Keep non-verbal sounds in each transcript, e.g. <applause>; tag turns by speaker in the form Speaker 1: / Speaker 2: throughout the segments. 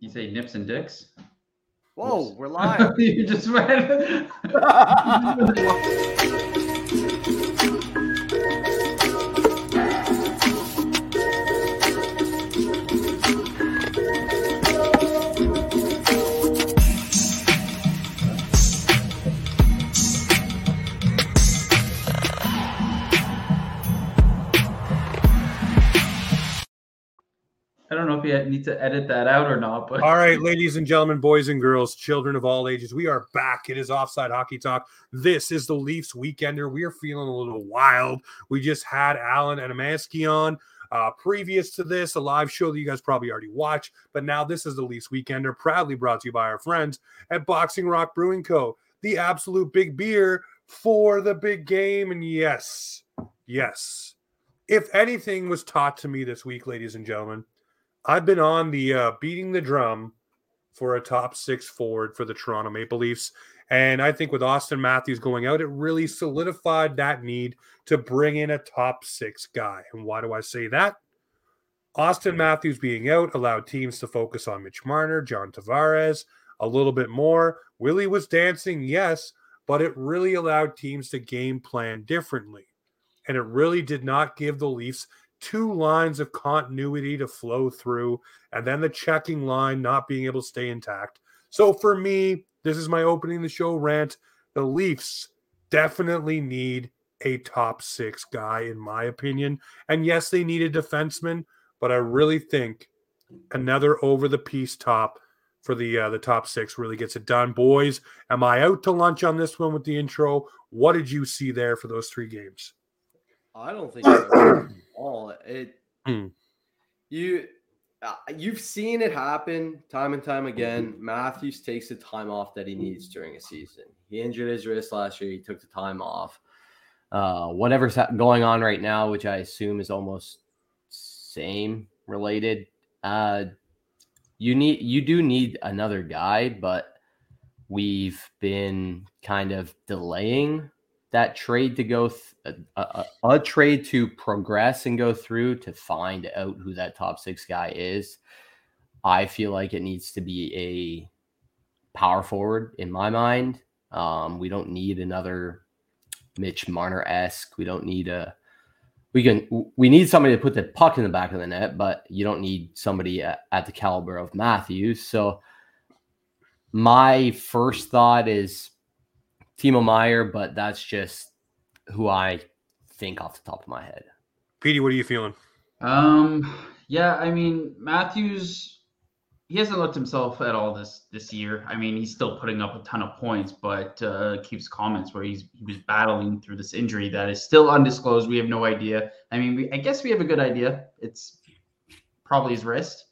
Speaker 1: You say nips and dicks?
Speaker 2: Whoa, Oops. we're live. <laughs>
Speaker 1: you just read. <laughs> I don't know if you need to edit that out or not. But
Speaker 3: all right, ladies and gentlemen, boys and girls, children of all ages, we are back. It is offside hockey talk. This is the Leafs weekender. We are feeling a little wild. We just had Alan and Amansky on. Uh, previous to this, a live show that you guys probably already watched, but now this is the Leafs Weekender, proudly brought to you by our friends at Boxing Rock Brewing Co., the absolute big beer for the big game. And yes, yes, if anything was taught to me this week, ladies and gentlemen, I've been on the uh, beating the drum for a top six forward for the Toronto Maple Leafs. And I think with Auston Matthews going out, it really solidified that need to bring in a top six guy. And why do I say that? Auston Matthews being out allowed teams to focus on Mitch Marner, John Tavares, a little bit more. Willie was dancing, yes, but it really allowed teams to game plan differently. And it really did not give the Leafs two lines of continuity to flow through, and then the checking line not being able to stay intact. So for me, this is my opening the show rant. The Leafs definitely need a top six guy, in my opinion. And yes, they need a defenseman, but I really think another over the piece top for the uh, the top six really gets it done. Boys, am I out to lunch on this one with the intro? What did you see there for those three games?
Speaker 2: I don't think <clears throat> all. It
Speaker 3: mm.
Speaker 2: you uh, you've seen it happen time and time again. Matthews takes the time off that he needs during a season. He injured his wrist last year. He took the time off. Uh, whatever's going on right now, which I assume is almost same related. Uh, you need you do need another guy, but we've been kind of delaying that trade to go th- a, a, a, trade to progress and go through to find out who that top six guy is i feel like it needs to be a power forward in my mind. Um, we don't need another mitch marner-esque. We don't need a we can we need somebody to put the puck in the back of the net but you don't need somebody at, at the caliber of matthews. So my first thought is Timo Meier, but that's just who I think off the top of my head.
Speaker 3: Petey, what are you feeling?
Speaker 1: Um, yeah, I mean Matthews, he hasn't looked himself at all this this year. I mean, he's still putting up a ton of points, but uh, Keefe's comments where he's he was battling through this injury that is still undisclosed. We have no idea. I mean, we, I guess we have a good idea. It's probably his wrist.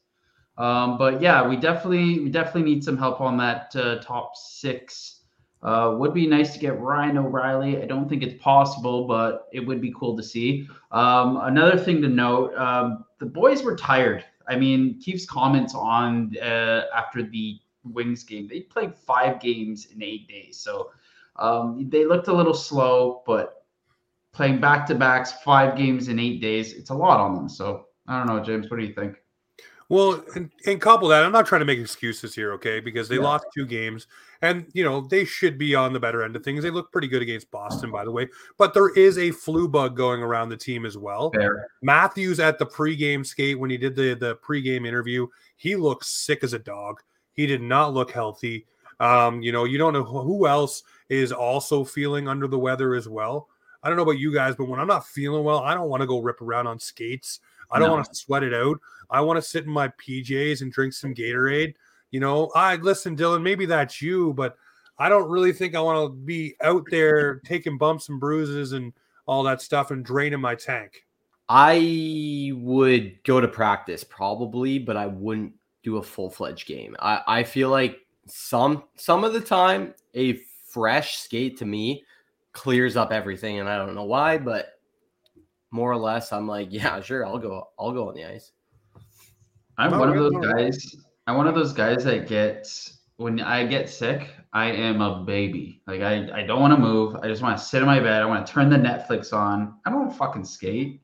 Speaker 1: Um, but yeah, we definitely we definitely need some help on that uh, top six uh, would be nice to get Ryan O'Reilly. I don't think it's possible, but it would be cool to see. Um, another thing to note: um, the boys were tired. I mean, Keefe's comments on uh, after the Wings game, they played five games in eight days, so um, they looked a little slow. But playing back to backs, five games in eight days, it's a lot on them. So I don't know, James. What do you think?
Speaker 3: Well, and, and couple that, I'm not trying to make excuses here, okay? Because they yeah. lost two games, and you know they should be on the better end of things. They look pretty good against Boston, by the way. But there is a flu bug going around the team as well.
Speaker 1: Fair.
Speaker 3: Matthews at the pregame skate when he did the the pregame interview, he looks sick as a dog. He did not look healthy. Um, you know, you don't know who else is also feeling under the weather as well. I don't know about you guys, but when I'm not feeling well, I don't want to go rip around on skates. I don't no. want to sweat it out. I want to sit in my PJs and drink some Gatorade. You know, I listen, Dylan, maybe that's you, but I don't really think I want to be out there taking bumps and bruises and all that stuff and draining my tank.
Speaker 2: I would go to practice probably, but I wouldn't do a full fledged game. I, I feel like some some of the time a fresh skate to me clears up everything, and I don't know why, but more or less, I'm like, yeah, <laughs> sure, I'll go, I'll go on the ice.
Speaker 1: I'm one of those guys. I'm one of those guys that gets when I get sick, I am a baby. Like I, I don't want to move. I just want to sit in my bed. I want to turn the Netflix on. I don't want to fucking skate.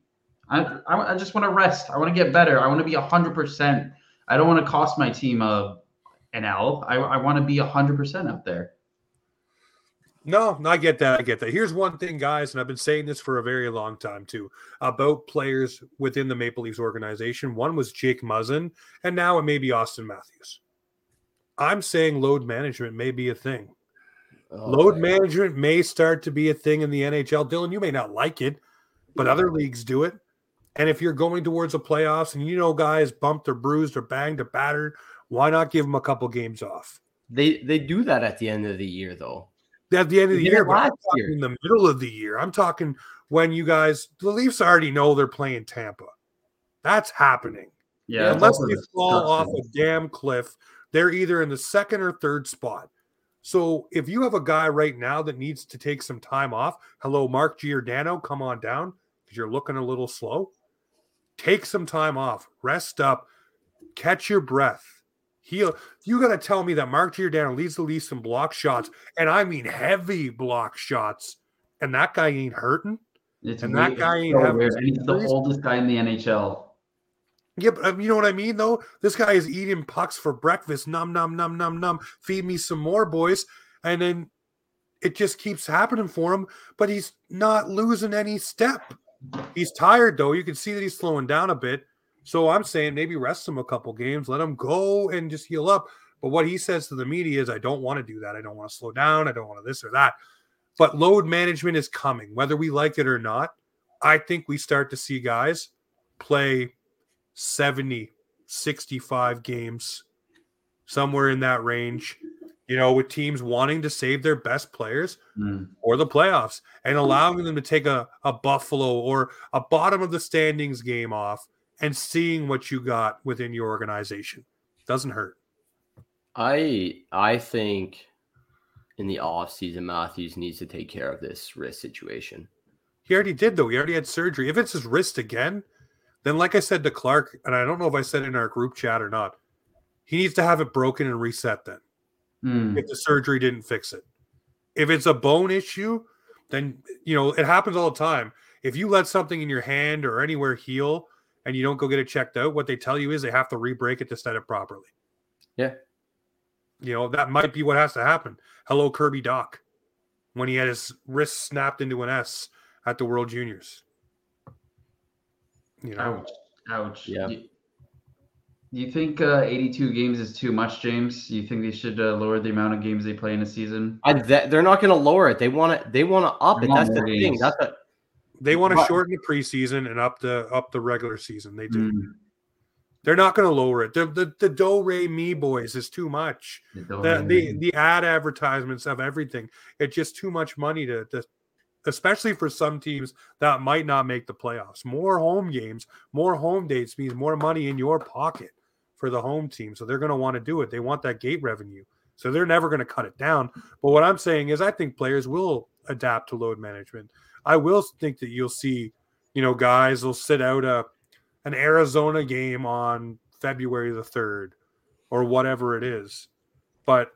Speaker 1: I, I, I just want to rest. I want to get better. I want to be hundred percent. I don't want to cost my team a an L. I, I want to be hundred percent up there.
Speaker 3: No, I get that. I get that. Here's one thing, guys, and I've been saying this for a very long time too about players within the Maple Leafs organization. One was Jake Muzzin, and now it may be Auston Matthews. I'm saying load management may be a thing. Oh, load management may start to be a thing in the NHL. Dylan, you may not like it, but other leagues do it. And if you're going towards the playoffs and you know guys bumped or bruised or banged or battered, why not give them a couple games off?
Speaker 2: They they do that at the end of the year though.
Speaker 3: At the end of the year, but year. in the middle of the year. I'm talking when you guys the Leafs already know they're playing Tampa. That's happening. Yeah, unless they fall off a damn cliff they're either in the second or third spot. So if you have a guy right now that needs to take some time off, hello, Mark Giordano, come on down because you're looking a little slow. Take some time off, rest up, catch your breath. Heal. You got to tell me that Mark Giordano leads the Leafs in block shots, and I mean heavy block shots, and that guy ain't hurting.
Speaker 1: It's and weird. that guy ain't so having. He's the oldest guy in the NHL.
Speaker 3: Yeah, but um, you know what I mean, though. This guy is eating pucks for breakfast. Num num num num num. Feed me some more, boys. And then it just keeps happening for him. But he's not losing any step. He's tired though. You can see that he's slowing down a bit. So I'm saying maybe rest him a couple games, let him go and just heal up. But what he says to the media is, I don't want to do that. I don't want to slow down. I don't want to this or that. But load management is coming, whether we like it or not. I think we start to see guys play 70, 65 games, somewhere in that range, you know, with teams wanting to save their best players mm. or the playoffs and allowing them to take a, a Buffalo or a bottom of the standings game off and seeing what you got within your organization. Doesn't hurt.
Speaker 2: I I think in the off season Matthews needs to take care of this wrist situation.
Speaker 3: He already did though. He already had surgery. If it's his wrist again, then, like I said to Clark, and I don't know if I said in our group chat or not, he needs to have it broken and reset then. Mm. If the surgery didn't fix it. If it's a bone issue, then you know it happens all the time. If you let something in your hand or anywhere heal and you don't go get it checked out, what they tell you is they have to re-break it to set it properly.
Speaker 2: Yeah.
Speaker 3: You know, that might be what has to happen. Hello, Kirby Dach, when he had his wrist snapped into an S at the World Juniors.
Speaker 1: You know, ouch, ouch. Yeah. Do, you think uh, 82 games is too much, James? You think they should uh, lower the amount of games they play in a season?
Speaker 2: I, they're not going to lower it. They want to. They want to up it. That's the games. thing. That's a,
Speaker 3: They want to shorten the preseason and up the up the regular season. They do. Mm. They're not going to lower it. The the, the Do Re Mi boys is too much. The, the the ad advertisements of everything. It's just too much money to, to especially for some teams that might not make the playoffs. More home games, more home dates means more money in your pocket for the home team. So they're going to want to do it. They want that gate revenue. So they're never going to cut it down. But what I'm saying is, I think players will adapt to load management. I will think that you'll see, you know, guys will sit out a an Arizona game on February the 3rd or whatever it is. But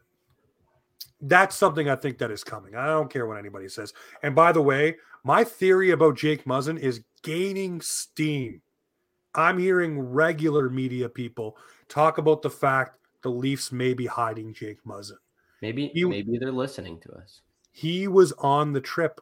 Speaker 3: that's something I think that is coming. I don't care what anybody says. And by the way, my theory about Jake Muzzin is gaining steam. I'm hearing regular media people talk about the fact the Leafs may be hiding Jake Muzzin.
Speaker 2: Maybe he, maybe they're listening to us.
Speaker 3: He was on the trip.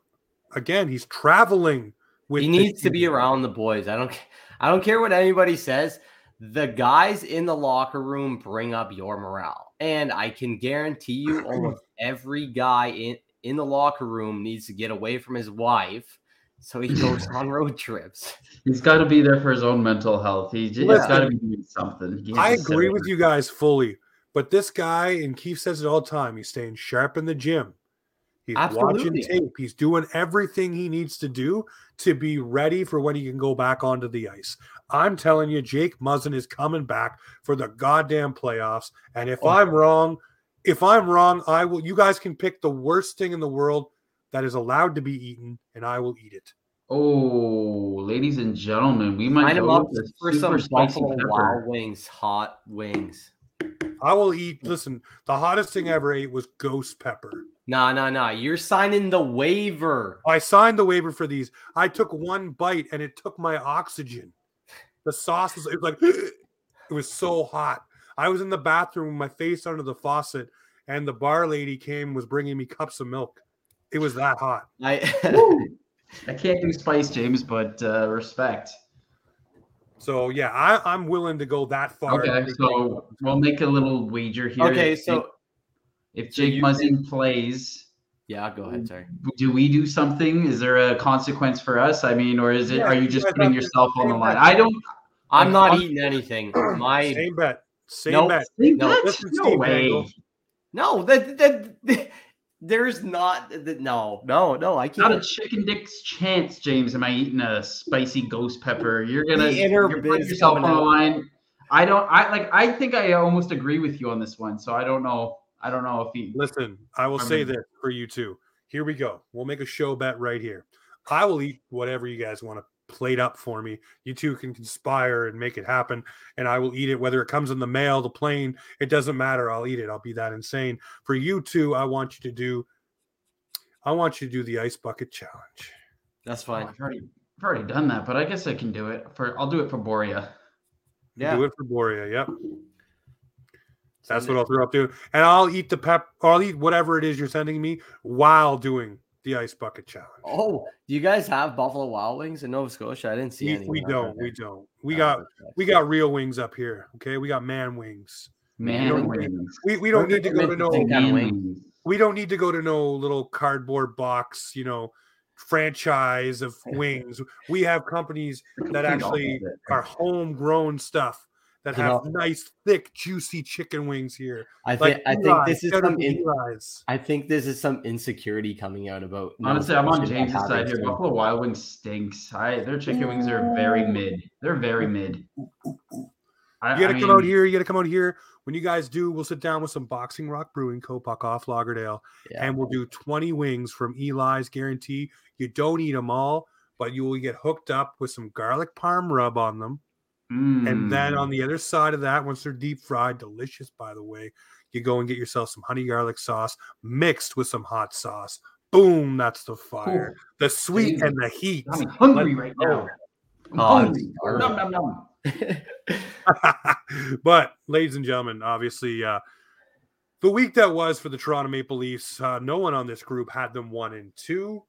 Speaker 3: Again, he's traveling with
Speaker 2: He needs to be around the boys. I don't I don't care what anybody says. The guys in the locker room bring up your morale. And I can guarantee you <clears throat> almost every guy in, in the locker room needs to get away from his wife so he goes <clears throat> on road trips.
Speaker 1: He's got to be there for his own mental health. He, has got to be doing something.
Speaker 3: I agree with you guys fully, but this guy and Keefe says it all the time. He's staying sharp in the gym. He's watching tape. He's doing everything he needs to do to be ready for when he can go back onto the ice. I'm telling you, Jake Muzzin is coming back for the goddamn playoffs. And if oh. I'm wrong, if I'm wrong, I will. You guys can pick the worst thing in the world that is allowed to be eaten, and I will eat it.
Speaker 1: Oh, ladies and gentlemen, we might go up
Speaker 2: for some Buffalo Wild Wings hot wings.
Speaker 3: I will eat. Listen, the hottest thing I ever ate was ghost pepper.
Speaker 2: No, no, no. You're signing the waiver.
Speaker 3: I signed the waiver for these. I took one bite and it took my oxygen. The sauce was, it was like, <gasps> it was so hot. I was in the bathroom with my face under the faucet, and the bar lady came was bringing me cups of milk. It was that hot.
Speaker 2: I <laughs>
Speaker 1: I can't do spice, James, but uh, respect.
Speaker 3: So yeah, I, I'm willing to go that far.
Speaker 1: Okay, so we'll make a little wager here.
Speaker 2: Okay, so
Speaker 1: if Jake so Muzzin plays,
Speaker 2: yeah, go ahead. Sorry.
Speaker 1: Do we do something? Is there a consequence for us? I mean, or is it? Yeah, are you just putting yourself on the line? I don't.
Speaker 2: I'm not eating anything. <clears throat> My
Speaker 3: same bet. Same nope. bet.
Speaker 1: Same no, bet? Listen, no way.
Speaker 2: No, that, that, there's not no, no, no. I can't.
Speaker 1: Not a chicken dick's chance, James. Am I eating a spicy ghost pepper? You're gonna you're putting yourself on the line. I don't. I like. I think I almost agree with you on this one. So I don't know. I don't know if he.
Speaker 3: Listen, I will I say this for you too. Here we go. We'll make a show bet right here. I will eat whatever you guys want to plate up for me. You two can conspire and make it happen, and I will eat it. Whether it comes in the mail, the plane, it doesn't matter. I'll eat it. I'll be that insane. For you two, I want you to do. I want you to do the ice bucket challenge.
Speaker 2: That's oh, fine.
Speaker 1: Oh, I've, already, I've already done that, but I guess I can do it for. I'll do it for Borje.
Speaker 3: Yeah, do it for Borje. Yep. That's what I'll throw up to, and I'll eat the pep. I'll eat whatever it is you're sending me while doing the ice bucket challenge.
Speaker 2: Oh, do you guys have Buffalo Wild Wings in Nova Scotia? I didn't see
Speaker 3: we,
Speaker 2: any.
Speaker 3: We don't. We don't. We oh, got we got real wings up here. Okay, we got man wings.
Speaker 1: Man
Speaker 3: we wings. We, we don't need to go to no. We don't need to go to no little cardboard box. You know, franchise of <laughs> wings. We have companies that actually are homegrown stuff that have nice, thick, juicy chicken wings here.
Speaker 2: I think I think this is some in, I think this is some insecurity coming out about.
Speaker 1: Honestly, I'm on James' side here. Buffalo Wild Wings stinks. I their chicken wings are very mid. They're very mid.
Speaker 3: I, you gotta I come out here. You gotta come out here. When you guys do, we'll sit down with some Boxing Rock Brewing Co. Puck off Laugardale, yeah. and we'll do 20 wings from Eli's. Guarantee you don't eat them all, but you will get hooked up with some garlic parm rub on them Mm. And then on mm. the other side of that, once they're deep fried, delicious, by the way, you go and get yourself some honey garlic sauce mixed with some hot sauce. Boom, that's the fire. Ooh. The sweet and the heat.
Speaker 1: I'm hungry right now. I'm oh, hungry. Nom, nom, nom. <laughs>
Speaker 3: but, ladies and gentlemen, obviously, uh, the week that was for the Toronto Maple Leafs, uh, no one on this group had them one and two.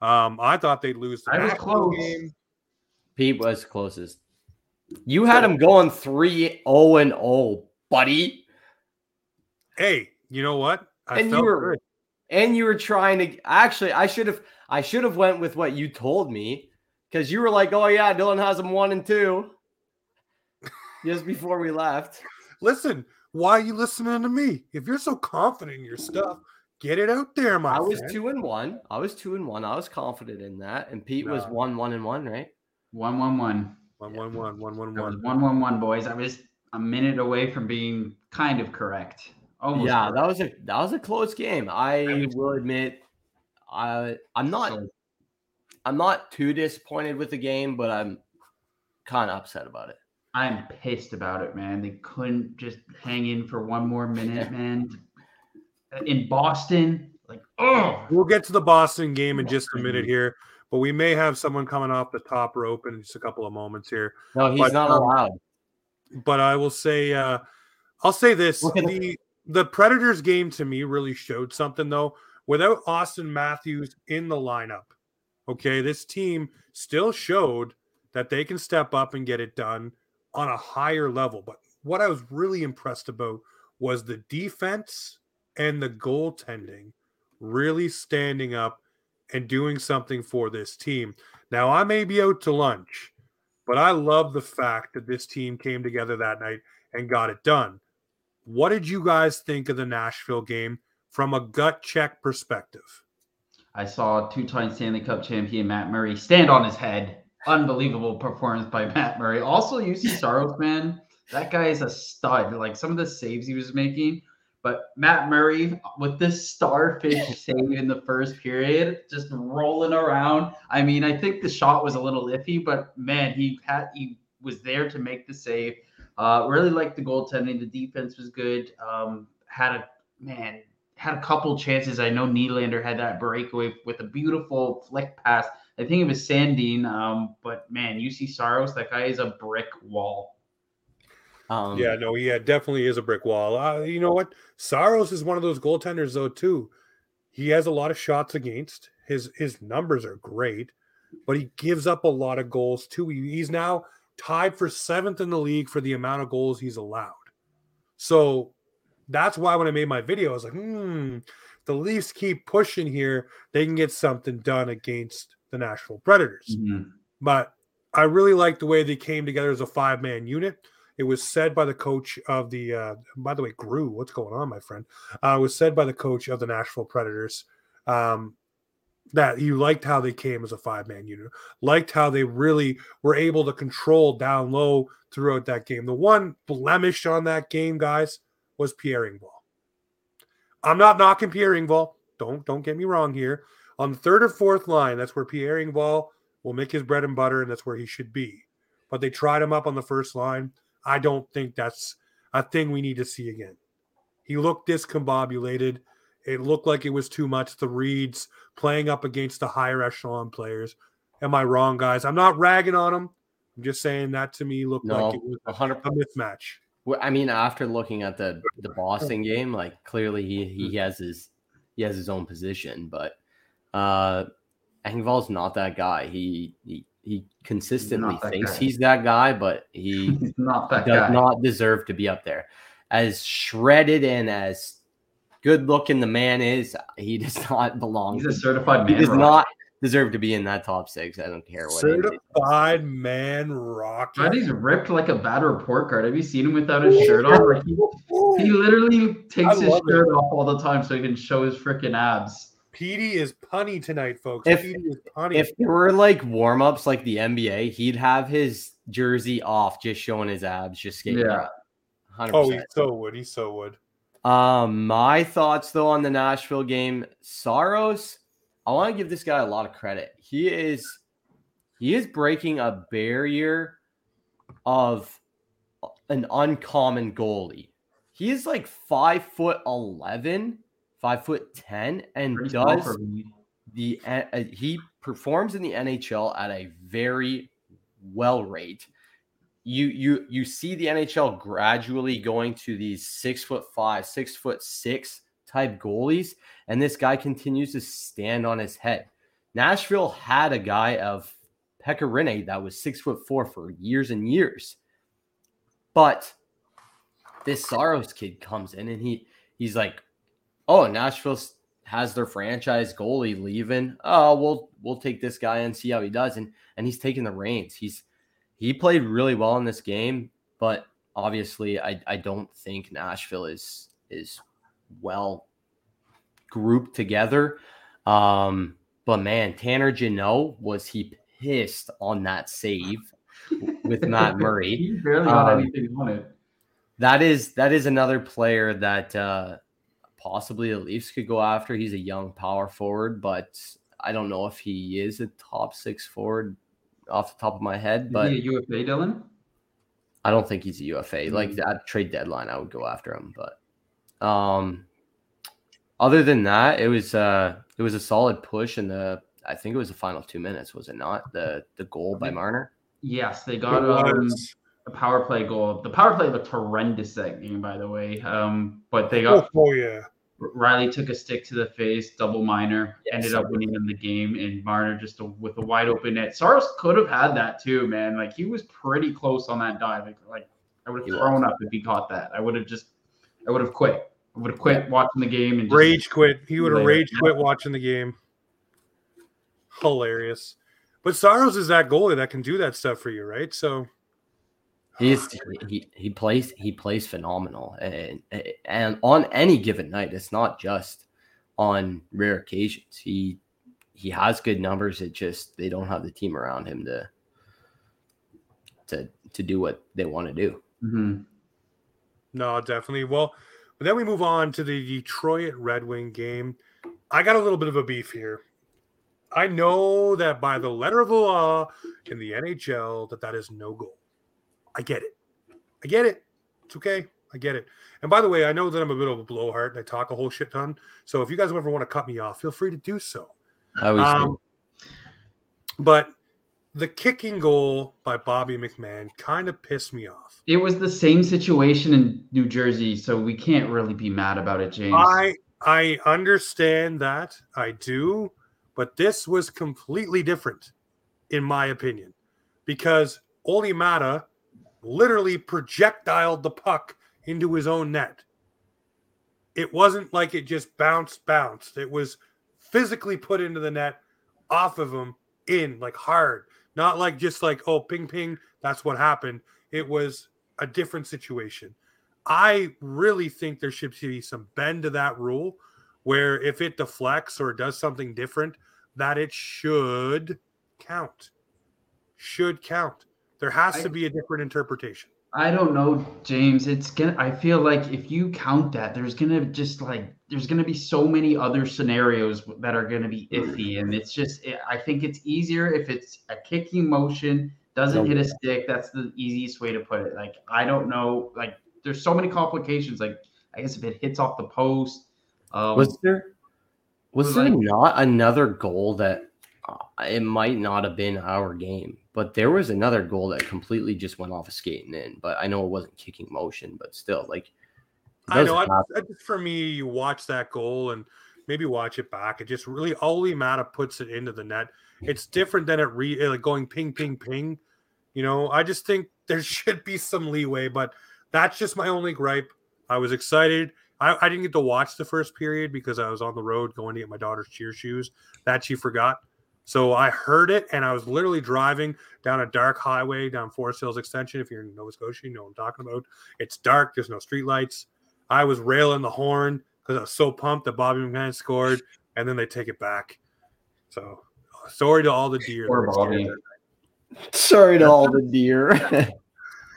Speaker 3: Um, I thought they'd lose the
Speaker 1: I was close. game.
Speaker 2: Pete was closest. You had him going 3 0 and 0, buddy.
Speaker 3: Hey, you know what?
Speaker 2: I and you were good. and you were trying to actually I should have I should have went with what you told me because you were like, oh yeah, Dylan has him one and two just before we left.
Speaker 3: Listen, why are you listening to me? If you're so confident in your stuff, get it out there, my
Speaker 2: I was two and one. I was two and one. I was confident in that. And Pete no. was one, one and one, right?
Speaker 1: One, one, one.
Speaker 3: One one one one one
Speaker 1: one. One one one boys. I was a minute away from being kind of correct.
Speaker 2: Almost yeah, correct. that was a that was a close game. I will admit, I I'm not I'm not too disappointed with the game, but I'm kind of upset about it.
Speaker 1: I'm pissed about it, man. They couldn't just hang in for one more minute, <laughs> man. In Boston, like oh,
Speaker 3: we'll get to the Boston game in just a minute here but we may have someone coming off the top rope in just a couple of moments here.
Speaker 2: No, he's but, not um, allowed.
Speaker 3: But I will say, uh, I'll say this: the the Predators game to me really showed something though. Without Auston Matthews in the lineup, okay, this team still showed that they can step up and get it done on a higher level. But what I was really impressed about was the defense and the goaltending really standing up and doing something for this team. Now, I may be out to lunch, but I love the fact that this team came together that night and got it done. What did you guys think of the Nashville game from a gut check perspective?
Speaker 1: I saw two-time Stanley Cup champion Matt Murray stand on his head. Unbelievable performance by Matt Murray. Also, Juuse Saros, man, that guy is a stud. Like some of the saves he was making. But Matt Murray with this starfish <laughs> save in the first period, just rolling around. I mean, I think the shot was a little iffy, but man, he had he was there to make the save. Uh, really liked the goaltending. The defense was good. Um, had a man had a couple chances. I know Nylander had that breakaway with a beautiful flick pass. I think it was Sandin. Um, but man, Juuse Saros, that guy is a brick wall.
Speaker 3: Um, yeah, no, he definitely is a brick wall. Uh, you know what? Saros is one of those goaltenders, though, too. He has a lot of shots against. His his numbers are great, but he gives up a lot of goals too. He, he's now tied for seventh in the league for the amount of goals he's allowed. So that's why when I made my video, I was like, hmm, the Leafs keep pushing here, they can get something done against the Nashville Predators. Mm-hmm. But I really like the way they came together as a five man unit. It was said by the coach of the, uh, by the way, Grew, what's going on, my friend? Uh, it was said by the coach of the Nashville Predators um, that he liked how they came as a five man unit, liked how they really were able to control down low throughout that game. The one blemish on that game, guys, was Pierre Engvall. I'm not knocking Pierre Engvall. Don't don't get me wrong here. On the third or fourth line, that's where Pierre Engvall will make his bread and butter, and that's where he should be. But they tried him up on the first line. I don't think that's a thing we need to see again. He looked discombobulated. It looked like it was too much. The reads playing up against the higher echelon players. Am I wrong, guys? I'm not ragging on him. I'm just saying that to me looked no, like it was 100. a mismatch.
Speaker 2: I mean, after looking at the the Boston game, like clearly he he mm-hmm. has his he has his own position, but uh Engvall's not that guy. He he he consistently he's thinks guy. he's that guy, but he <laughs> not does guy. not deserve to be up there. As shredded and as good looking the man is, he <laughs> does not belong.
Speaker 1: He's a certified man.
Speaker 2: He does rock. not deserve to be in that top six. I don't care what.
Speaker 3: Certified man rock.
Speaker 1: He's ripped like a bad report card. Have you seen him without his oh, shirt on? Like he, he literally takes his shirt it. off all the time so he can show his freaking abs.
Speaker 3: Petey is punny tonight, folks.
Speaker 2: If, if there were like warm ups like the NBA, he'd have his jersey off, just showing his abs, just skating yeah.
Speaker 3: 100%. Oh, he so would. He so would.
Speaker 2: Um, my thoughts though on the Nashville game, Saros, I want to give this guy a lot of credit. He is he is breaking a barrier of an uncommon goalie. He is like five foot eleven, five foot ten, and Pretty does the uh, he performs in the NHL at a very well rate. You you you see the NHL gradually going to these six foot five, six foot six type goalies, and this guy continues to stand on his head. Nashville had a guy of Pekka Rinne that was six foot four for years and years, but this Saros kid comes in and he he's like, "Oh, Nashville has their franchise goalie leaving. Oh, we'll we'll take this guy and see how he does." And and he's taking the reins. He's he played really well in this game, but obviously, I I don't think Nashville is is well grouped together. Um, but man, Tanner Jeannot was he pissed on that save with Matt <laughs> Murray.
Speaker 1: he barely got um, anything on it.
Speaker 2: That is that is another player that uh, possibly the Leafs could go after. He's a young power forward, but I don't know if he is a top six forward off the top of my head. But
Speaker 1: is he a UFA, Dylan?
Speaker 2: I don't think he's a UFA. Mm-hmm. Like hmm. at trade deadline, I would go after him, but um, other than that, it was uh, it was a solid push in the. I think it was the final two minutes, was it not? The the goal by Marner.
Speaker 1: Yes, they got um, a power play goal. The power play looked horrendous that game, by the way. Um, but they got.
Speaker 3: Oh, oh yeah.
Speaker 1: Rielly took a stick to the face, double minor, yes, ended up winning in the game, and Marner just a, with a wide open net. Saros could have had that too, man. Like he was pretty close on that dive. Like, like I would have thrown was. up if he caught that. I would have just, I would have quit. I would have quit watching the game and
Speaker 3: rage quit. He would have rage quit watching the game. Hilarious. But Saros is that goalie that can do that stuff for you, right? So
Speaker 2: he's he he plays he plays phenomenal, and and on any given night, it's not just on rare occasions. He he has good numbers. It just they don't have the team around him to to to do what they want to do.
Speaker 1: Mm-hmm.
Speaker 3: No, definitely. Well, then we move on to the Detroit Red Wing game. I got a little bit of a beef here. I know that by the letter of the law in the NHL that that is no goal. I get it. I get it. It's okay. I get it. And by the way, I know that I'm a bit of a blowhard and I talk a whole shit ton. So if you guys ever want to cut me off, feel free to do so. Um, but the kicking goal by Bobby McMann kind of pissed me off.
Speaker 1: It was the same situation in New Jersey, so we can't really be mad about it, James.
Speaker 3: I I understand that. I do, but this was completely different in my opinion because Olli Maatta literally projectiled the puck into his own net. It wasn't like it just bounced, bounced. It was physically put into the net off of him in like hard, not like just like, oh, ping, ping. That's what happened. It was a different situation. I really think there should be some bend to that rule where if it deflects or does something different, that it should count. Should count. There has I, to be a different interpretation.
Speaker 1: I don't know, James. It's gonna. I feel like if you count that, there's gonna just like there's gonna be so many other scenarios that are gonna be iffy, and it's just. I think it's easier if it's a kicking motion doesn't hit a stick. That's the easiest way to put it. Like I don't know. Like there's so many complications. Like I guess if it hits off the post,
Speaker 2: um, was there was there like, not another goal that uh, it might not have been our game? But there was another goal that completely just went off a of skating in. But I know it wasn't kicking motion, but still, like
Speaker 3: I know. I, I, for me, you watch that goal and maybe watch it back. It just really only Maatta puts it into the net. It's different than it re like going ping, ping, ping. You know, I just think <laughs> there should be some leeway, but that's just my only gripe. I was excited. I, I didn't get to watch the first period because I was on the road going to get my daughter's cheer shoes. That she forgot. So I heard it, and I was literally driving down a dark highway down Forest Hills Extension. If you're in Nova Scotia, you know what I'm talking about. It's dark. There's no streetlights. I was railing the horn because I was so pumped that Bobby McMann scored, and then they take it back. So sorry to all the deer.
Speaker 2: Poor Bobby. Sorry to <laughs> all the deer. <laughs>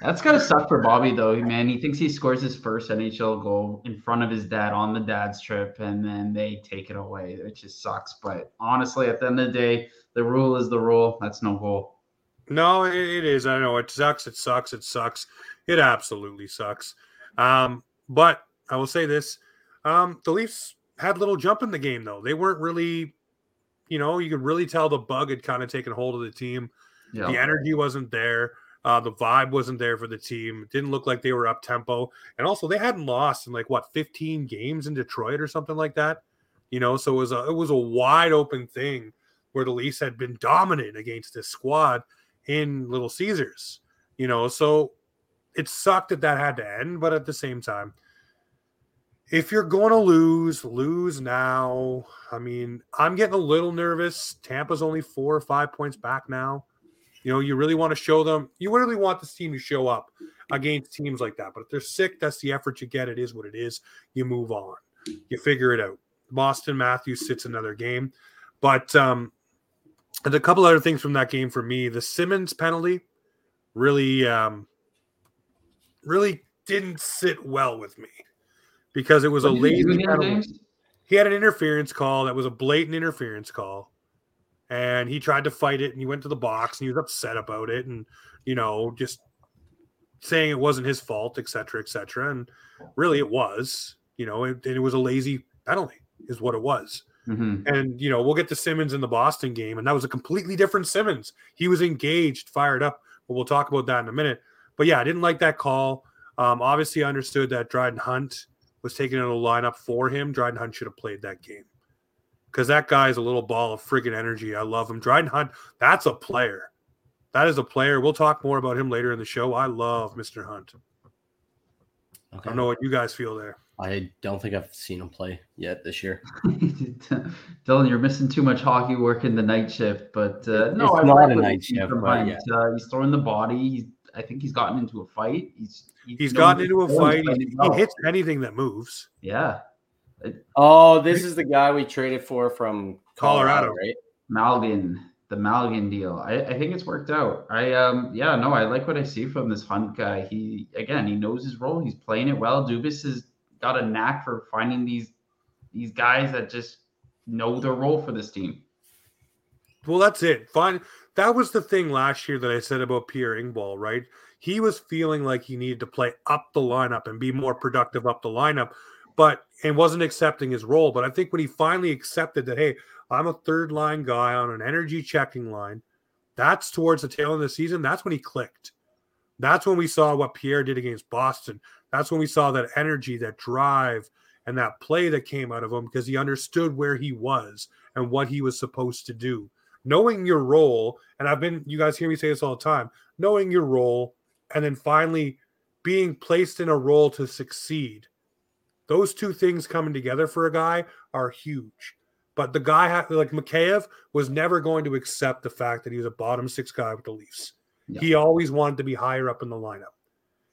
Speaker 1: That's gotta suck for Bobby though, man. He thinks he scores his first NHL goal in front of his dad on the dad's trip, and then they take it away. It just sucks. But honestly, at the end of the day, the rule is the rule. That's no goal.
Speaker 3: No, it is. I know it sucks. It sucks. It sucks. It absolutely sucks. Um, but I will say this: um, the Leafs had little jump in the game, though. They weren't really, you know, you could really tell the bug had kind of taken hold of the team. Yeah. The energy wasn't there. Uh, the vibe wasn't there for the team. Didn't look like they were up tempo, and also they hadn't lost in like what 15 games in Detroit or something like that. You know, so it was a it was a wide open thing where the Leafs had been dominant against this squad in Little Caesars. You know, so it sucked that that had to end, but at the same time, if you're going to lose, lose now. I mean, I'm getting a little nervous. Tampa's only four or five points back now. You know, you really want to show them, you really want this team to show up against teams like that. But if they're sick, that's the effort you get. It is what it is. You move on, you figure it out. Boston Matthews sits another game. But um, and a couple other things from that game for me. The Simmonds penalty really, um, really didn't sit well with me because it was what a lazy penalty. He had an interference call that was a blatant interference call and he tried to fight it and he went to the box and he was upset about it and you know just saying it wasn't his fault etc etc and really it was you know it, it was a lazy penalty is what it was. Mm-hmm. and you know we'll get to simmonds in the boston game and that was a completely different simmonds. He was engaged fired up but we'll talk about that in a minute. But yeah i didn't like that call. Um, obviously i understood that dryden hunt was taken in the lineup for him. Dryden hunt should have played that game because that guy's a little ball of friggin' energy. I love him. Dryden Hunt, that's a player. That is a player. We'll talk more about him later in the show. I love Mr. Hunt. Okay. I don't know what you guys feel there.
Speaker 2: I don't think I've seen him play yet this year. <laughs>
Speaker 1: Dylan, you're missing too much hockey work in the night shift. But uh, no,
Speaker 2: it's I not a night shift. But
Speaker 1: yeah. uh, he's throwing the body. He's, I think he's gotten into a fight. He's
Speaker 3: he's, he's gotten into a fight. He, he hits anything that moves.
Speaker 1: Yeah,
Speaker 2: Oh, this is the guy we traded for from Colorado, Colorado. right?
Speaker 1: Malgin, the Malgin deal. I, I think it's worked out. I um yeah, no, I like what I see from this Hunt guy. He again, he knows his role. He's playing it well. Dubas has got a knack for finding these these guys that just know their role for this team.
Speaker 3: Well, that's it. Fine. That was the thing last year that I said about Pierre Engvall, right? He was feeling like he needed to play up the lineup and be more productive up the lineup, but and wasn't accepting his role. But I think when he finally accepted that, hey, I'm a third line guy on an energy checking line, that's towards the tail end of the season. That's when he clicked. That's when we saw what Pierre did against Boston. That's when we saw that energy, that drive, and that play that came out of him because he understood where he was and what he was supposed to do. Knowing your role, and I've been, you guys hear me say this all the time, knowing your role and then finally being placed in a role to succeed. Those two things coming together for a guy are huge. But the guy, like Mikheyev, was never going to accept the fact that he was a bottom six guy with the Leafs. Yeah. He always wanted to be higher up in the lineup.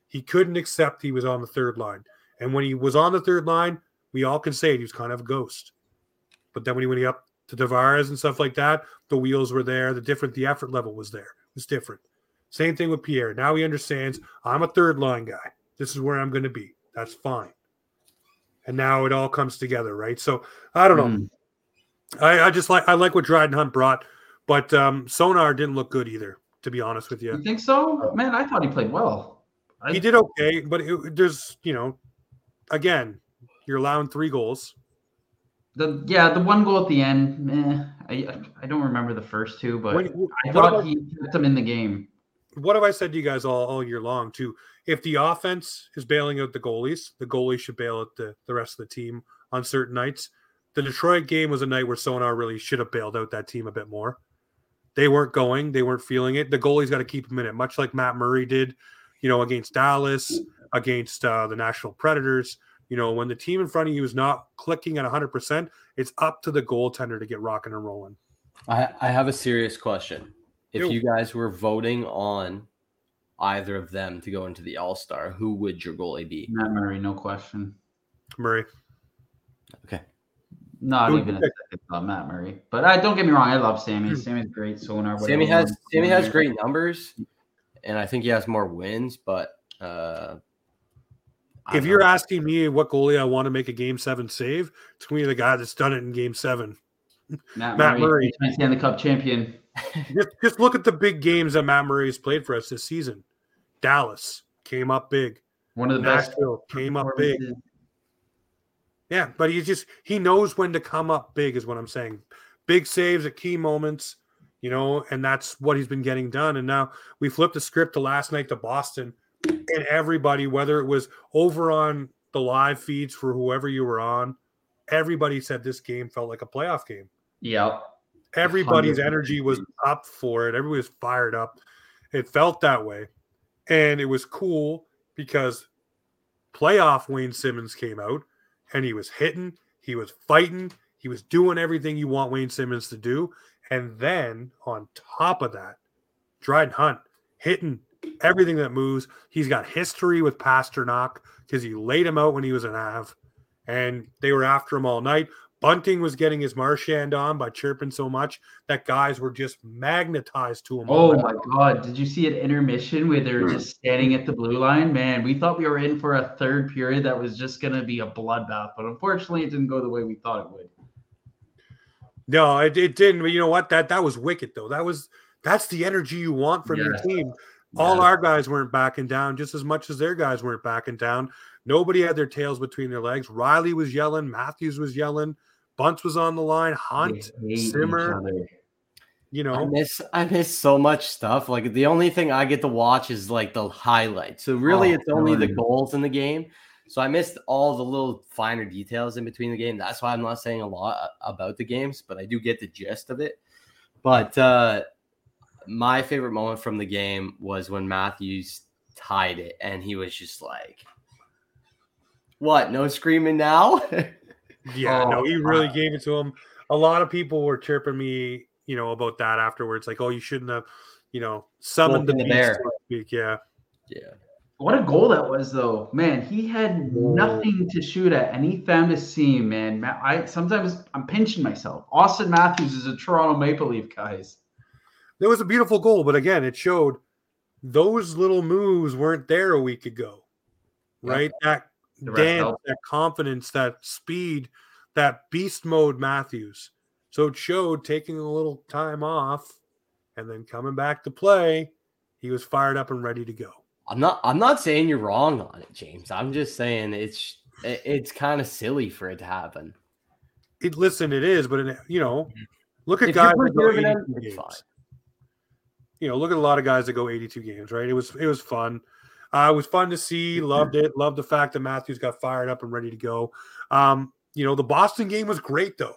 Speaker 3: He couldn't accept he was on the third line. And when he was on the third line, we all can say it, he was kind of a ghost. But then when he went up to Tavares and stuff like that, the wheels were there. The different, the effort level was there. It was different. Same thing with Pierre. Now he understands I'm a third line guy. This is where I'm going to be. That's fine. And now it all comes together, right? So I don't know. Mm. I, I, just like I like what Dryden Hunt brought, but um, Sonar didn't look good either. To be honest with you,
Speaker 1: you think so? Man, I thought he played well.
Speaker 3: I... He did okay, but it, there's you know, again, you're allowing three goals.
Speaker 1: The yeah, the one goal at the end, meh, I I don't remember the first two, but when, I thought about, he kept them in the game.
Speaker 3: What have I said to you guys all, all year long too? If the offense is bailing out the goalies, the goalies should bail out the, the rest of the team on certain nights. The Detroit game was a night where Sonar really should have bailed out that team a bit more. They weren't going, they weren't feeling it. The goalie's got to keep them in it, much like Matt Murray did, you know, against Dallas, against uh, the National Predators. You know, when the team in front of you is not clicking at 100%, it's up to the goaltender to get rocking and rolling.
Speaker 2: I, I have a serious question. If Ew. you guys were voting on either of them to go into the All Star, who would your goalie be?
Speaker 1: Matt Murray, no question.
Speaker 3: Murray.
Speaker 2: Okay.
Speaker 1: Not who even a second thought, Matt Murray. But I don't get me wrong, I love Sammy. Hmm. Sammy's great. So in our
Speaker 2: Sammy has Sammy has great numbers, and I think he has more wins. But uh,
Speaker 3: if you're know. asking me what goalie I want to make a game seven save, it's me the guy that's done it in game seven.
Speaker 1: Matt, Matt Murray, Murray. Stanley Cup champion.
Speaker 3: Just, just look at the big games that Matt Murray has played for us this season. Dallas came up big.
Speaker 1: One of the
Speaker 3: Nashville best came up big. Yeah, but he just he knows when to come up big, is what I'm saying. Big saves at key moments, you know, and that's what he's been getting done. And now we flipped the script to last night to Boston and everybody, whether it was over on the live feeds for whoever you were on, everybody said this game felt like a playoff game.
Speaker 1: Yeah.
Speaker 3: Everybody's 100%. energy was up for it. Everybody was fired up. It felt that way. And it was cool because playoff Wayne Simmonds came out and he was hitting, he was fighting, he was doing everything you want Wayne Simmonds to do. And then on top of that, Dryden Hunt hitting everything that moves. He's got history with Pastrnak because he laid him out when he was an Av, and they were after him all night. Bunting was getting his Marchand on by chirping so much that guys were just magnetized to him.
Speaker 1: Oh my god! Did you see an intermission where they were hmm. just standing at the blue line? Man, we thought we were in for a third period that was just going to be a bloodbath, but unfortunately, it didn't go the way we thought it would.
Speaker 3: No, it, it didn't. But you know what? That that was wicked though. That was that's the energy you want from yes. your team. All our guys weren't backing down just as much as their guys weren't backing down. Nobody had their tails between their legs. Rielly was yelling, Matthews was yelling, Bunce was on the line, Hunt, Simmer. You know,
Speaker 2: I miss I miss so much stuff. Like the only thing I get to watch is like the highlights. So really, oh, it's only the goals in the game. So I missed all the little finer details in between the game. That's why I'm not saying a lot about the games, but I do get the gist of it. But uh my favorite moment from the game was when Matthews tied it and he was just like, What? No screaming now? <laughs>
Speaker 3: yeah, oh, no, he really gave it to him. A lot of people were chirping me, you know, about that afterwards. Like, oh, you shouldn't have, you know, summoned the, the bear.
Speaker 2: Yeah.
Speaker 1: Yeah. What a goal that was, though, man. He had nothing to shoot at, and he found a seam, man. I sometimes I'm pinching myself. Auston Matthews is a Toronto Maple Leaf, guys.
Speaker 3: It was a beautiful goal, but again, it showed those little moves weren't there a week ago, right? That dance, that confidence, that speed, that beast mode Matthews. So it showed taking a little time off and then coming back to play, he was fired up and ready to go.
Speaker 2: I'm not I'm not saying you're wrong on it, James. I'm just saying it's it's kind of silly for it to happen.
Speaker 3: It listen, it is, but it, you know, look at if guys that go 82 games. Fine. You know, look at a lot of guys that go 82 games, right? It was it was fun. Uh, it was fun to see. Loved it. Loved the fact that Matthews got fired up and ready to go. Um, you know, the Boston game was great though.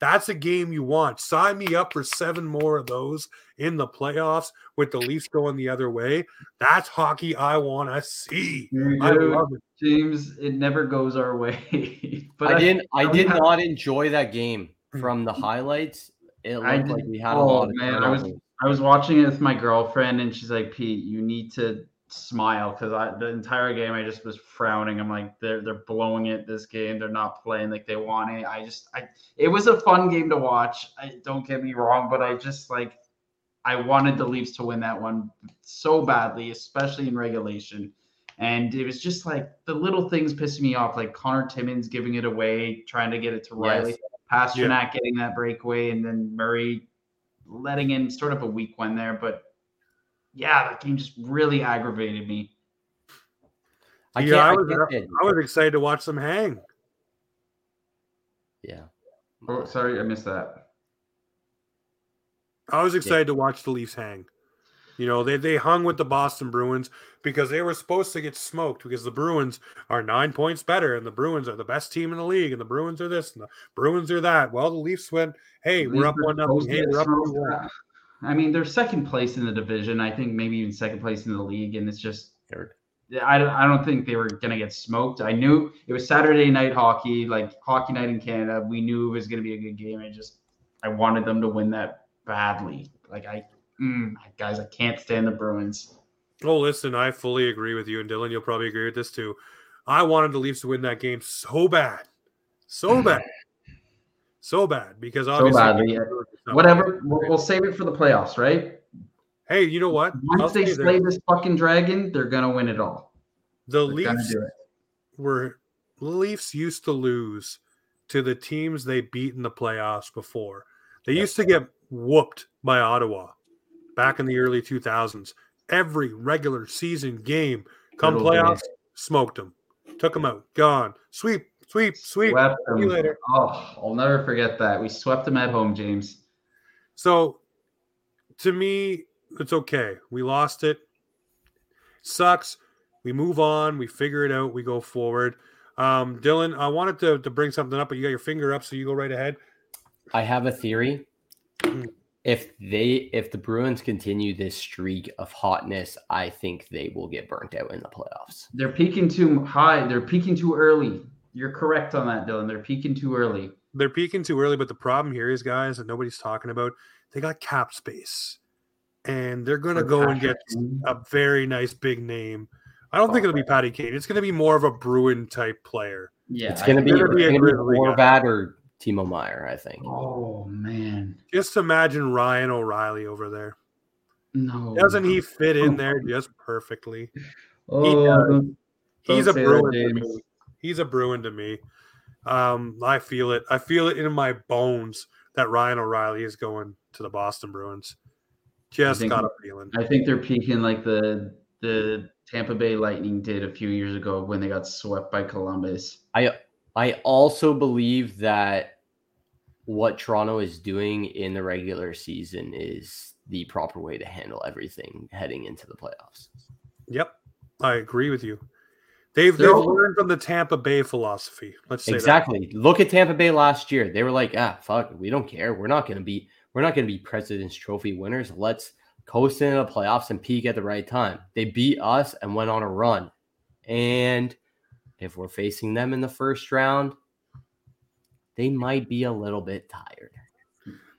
Speaker 3: That's a game you want. Sign me up for seven more of those in the playoffs with the Leafs going the other way. That's hockey I want to see. I
Speaker 1: love it. James, it never goes our way. <laughs>
Speaker 2: but I, didn't I, did not enjoy that game hmm. from the highlights. It looked like we had oh, a lot of man,
Speaker 1: I was I was watching it with my girlfriend and she's like, Pete, you need to smile because I the entire game I just was frowning. I'm like, they're they're blowing it this game. They're not playing like they want it. I just I it was a fun game to watch. I don't get me wrong, but I just like I wanted the Leafs to win that one so badly, especially in regulation. And it was just like the little things pissing me off, like Connor Timmins giving it away, trying to get it to Rielly, yes. Pastrnak yeah. getting that breakaway, and then Murray letting in sort of a weak one there. But yeah, that game just really aggravated me.
Speaker 3: I yeah, I, was, I, uh, I was excited to watch them hang.
Speaker 2: Yeah.
Speaker 1: Oh, sorry, I missed that.
Speaker 3: I was excited yeah. to watch the Leafs hang. You know, they, they hung with the Boston Bruins because they were supposed to get smoked because the Bruins are nine points better and the Bruins are the best team in the league and the Bruins are this and the Bruins are that. Well, the Leafs went, hey, we're up one nothing. Hey, we're up two one.
Speaker 1: I mean, they're second place in the division. I think maybe even second place in the league, and it's just third. I don't, I don't think they were going to get smoked. I knew it was Saturday night hockey, like hockey night in Canada. We knew it was going to be a good game. I just, I wanted them to win that badly. Like, I, mm, guys, I can't stand the Bruins.
Speaker 3: Oh, listen, I fully agree with you. And Dylan, you'll probably agree with this too. I wanted the Leafs to win that game so bad. So <clears throat> bad so bad because obviously so badly.
Speaker 1: Whatever, we'll, we'll, save it for the playoffs, right?
Speaker 3: Hey, you know what?
Speaker 1: Once I'll they slay this fucking dragon, they're gonna win it all.
Speaker 3: The they're Leafs were Leafs used to lose to the teams they beat in the playoffs before. They used to get whooped by Ottawa back in the early 2000s. Every regular season game, come Little playoffs, smoked them, took them out, gone, sweep, Sweep, sweep. Swept them. See you later.
Speaker 1: Oh, I'll never forget that. We swept them at home, James.
Speaker 3: So to me, it's okay. We lost it. Sucks. We move on. We figure it out. We go forward. Um, Dylan, I wanted to, to bring something up, but you got your finger up, so you go right ahead.
Speaker 2: I have a theory. Mm. if they if the Bruins continue this streak of hotness, I think they will get burnt out in the playoffs.
Speaker 1: They're peaking too high. They're peaking too early. You're correct on that, Dylan. They're peaking too early.
Speaker 3: They're peaking too early, but the problem here is, guys, that nobody's talking about. They got cap space, and they're going to go and get a very nice big name. I don't oh, think it'll be Patty Kane. It's going to be more of a Bruin type player.
Speaker 2: Yeah, it's going to be, gonna be, Horvat or Timo Meier, I think.
Speaker 1: Oh man!
Speaker 3: Just imagine Ryan O'Reilly over there.
Speaker 1: No,
Speaker 3: doesn't he fit in <laughs> there just perfectly? Oh, he He's a Bruin he's a Bruin to me. Um, I feel it. I feel it in my bones that Ryan O'Reilly is going to the Boston Bruins. Just got a feeling.
Speaker 1: I think they're peaking like the the Tampa Bay Lightning did a few years ago when they got swept by Columbus.
Speaker 2: I I also believe that what Toronto is doing in the regular season is the proper way to handle everything heading into the playoffs.
Speaker 3: Yep. I agree with you. They've, they've learned from the Tampa Bay philosophy. Let's say
Speaker 2: exactly. That. Look at Tampa Bay last year. They were like, ah, fuck, we don't care. We're not going to be we're not going to be President's Trophy winners. Let's coast into the playoffs and peak at the right time. They beat us and went on a run. And if we're facing them in the first round, they might be a little bit tired.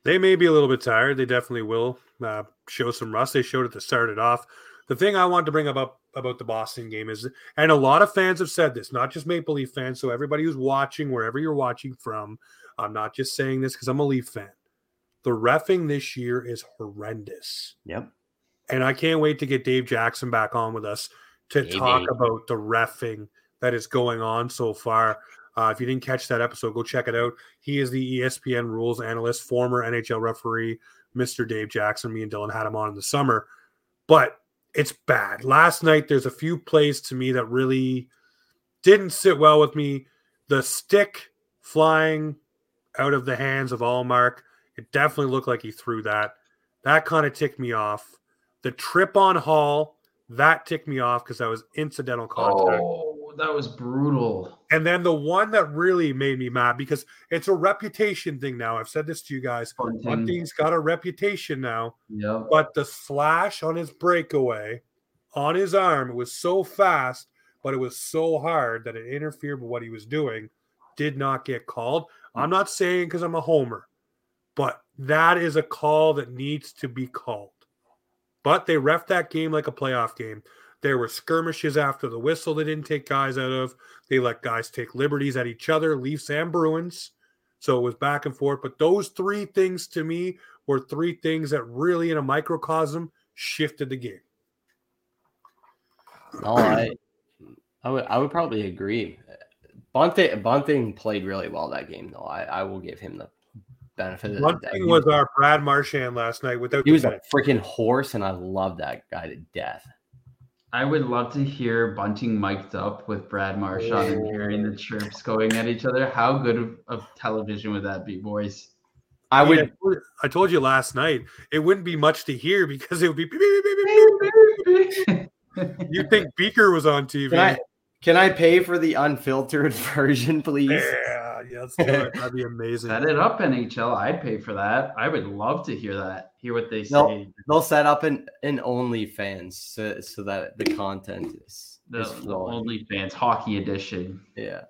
Speaker 3: They may be a little bit tired. They definitely will uh, show some rust. They showed it to start it off. The thing I want to bring up about the Boston game is, and a lot of fans have said this, not just Maple Leaf fans. So everybody who's watching, wherever you're watching from, I'm not just saying this because I'm a Leaf fan. The refing this year is horrendous.
Speaker 2: Yep.
Speaker 3: And I can't wait to get Dave Jackson back on with us to
Speaker 2: Maybe.
Speaker 3: talk about the refing that is going on so far. Uh, if you didn't catch that episode, go check it out. He is the ESPN rules analyst, former NHL referee, Mr. Dave Jackson. Me and Dylan had him on in the summer, but it's bad. Last night, there's a few plays to me that really didn't sit well with me. The stick flying out of the hands of Ullmark, it definitely looked like he threw that. That kind of ticked me off. The trip on Hall, that ticked me off because that was incidental contact.
Speaker 1: Oh, that was brutal.
Speaker 3: And then the one that really made me mad because it's a reputation thing now. I've said this to you guys.
Speaker 1: Bunting.
Speaker 3: Bunting's got a reputation now,
Speaker 1: Yep.
Speaker 3: but the slash on his breakaway on his arm it was so fast, but it was so hard that it interfered with what he was doing. Did not get called. I'm not saying because I'm a homer, but that is a call that needs to be called. But they ref that game like a playoff game. There were skirmishes after the whistle they didn't take guys out of. They let guys take liberties at each other, Leafs and Bruins. So it was back and forth. But those three things to me were three things that really, in a microcosm, shifted the game. <clears throat>
Speaker 2: No, I, I would, I would probably agree. Bunting, Bunting played really well that game, though. I, I will give him the benefit of the doubt.
Speaker 3: was our Brad Marchand last night without
Speaker 2: he was a freaking horse, and I love that guy to death.
Speaker 1: I would love to hear Bunting mic'd up with Brad Marchand and hearing the chirps going at each other. How good of, of television would that be, boys?
Speaker 2: I would.
Speaker 3: I told- I told you last night it wouldn't be much to hear because it would be. beep, beep, beep. <laughs> You think Beaker was on TV?
Speaker 2: Can I, can I pay for the unfiltered <laughs> version, please?
Speaker 3: Yeah, <laughs> yeah, let's. <laughs> That'd be amazing.
Speaker 1: Set it up, NHL. I'd pay for that. I would love to hear that. Hear what they say.
Speaker 2: No. They'll set up an, an OnlyFans so, so that the content is,
Speaker 1: the,
Speaker 2: is
Speaker 1: the. OnlyFans hockey edition.
Speaker 2: Yeah.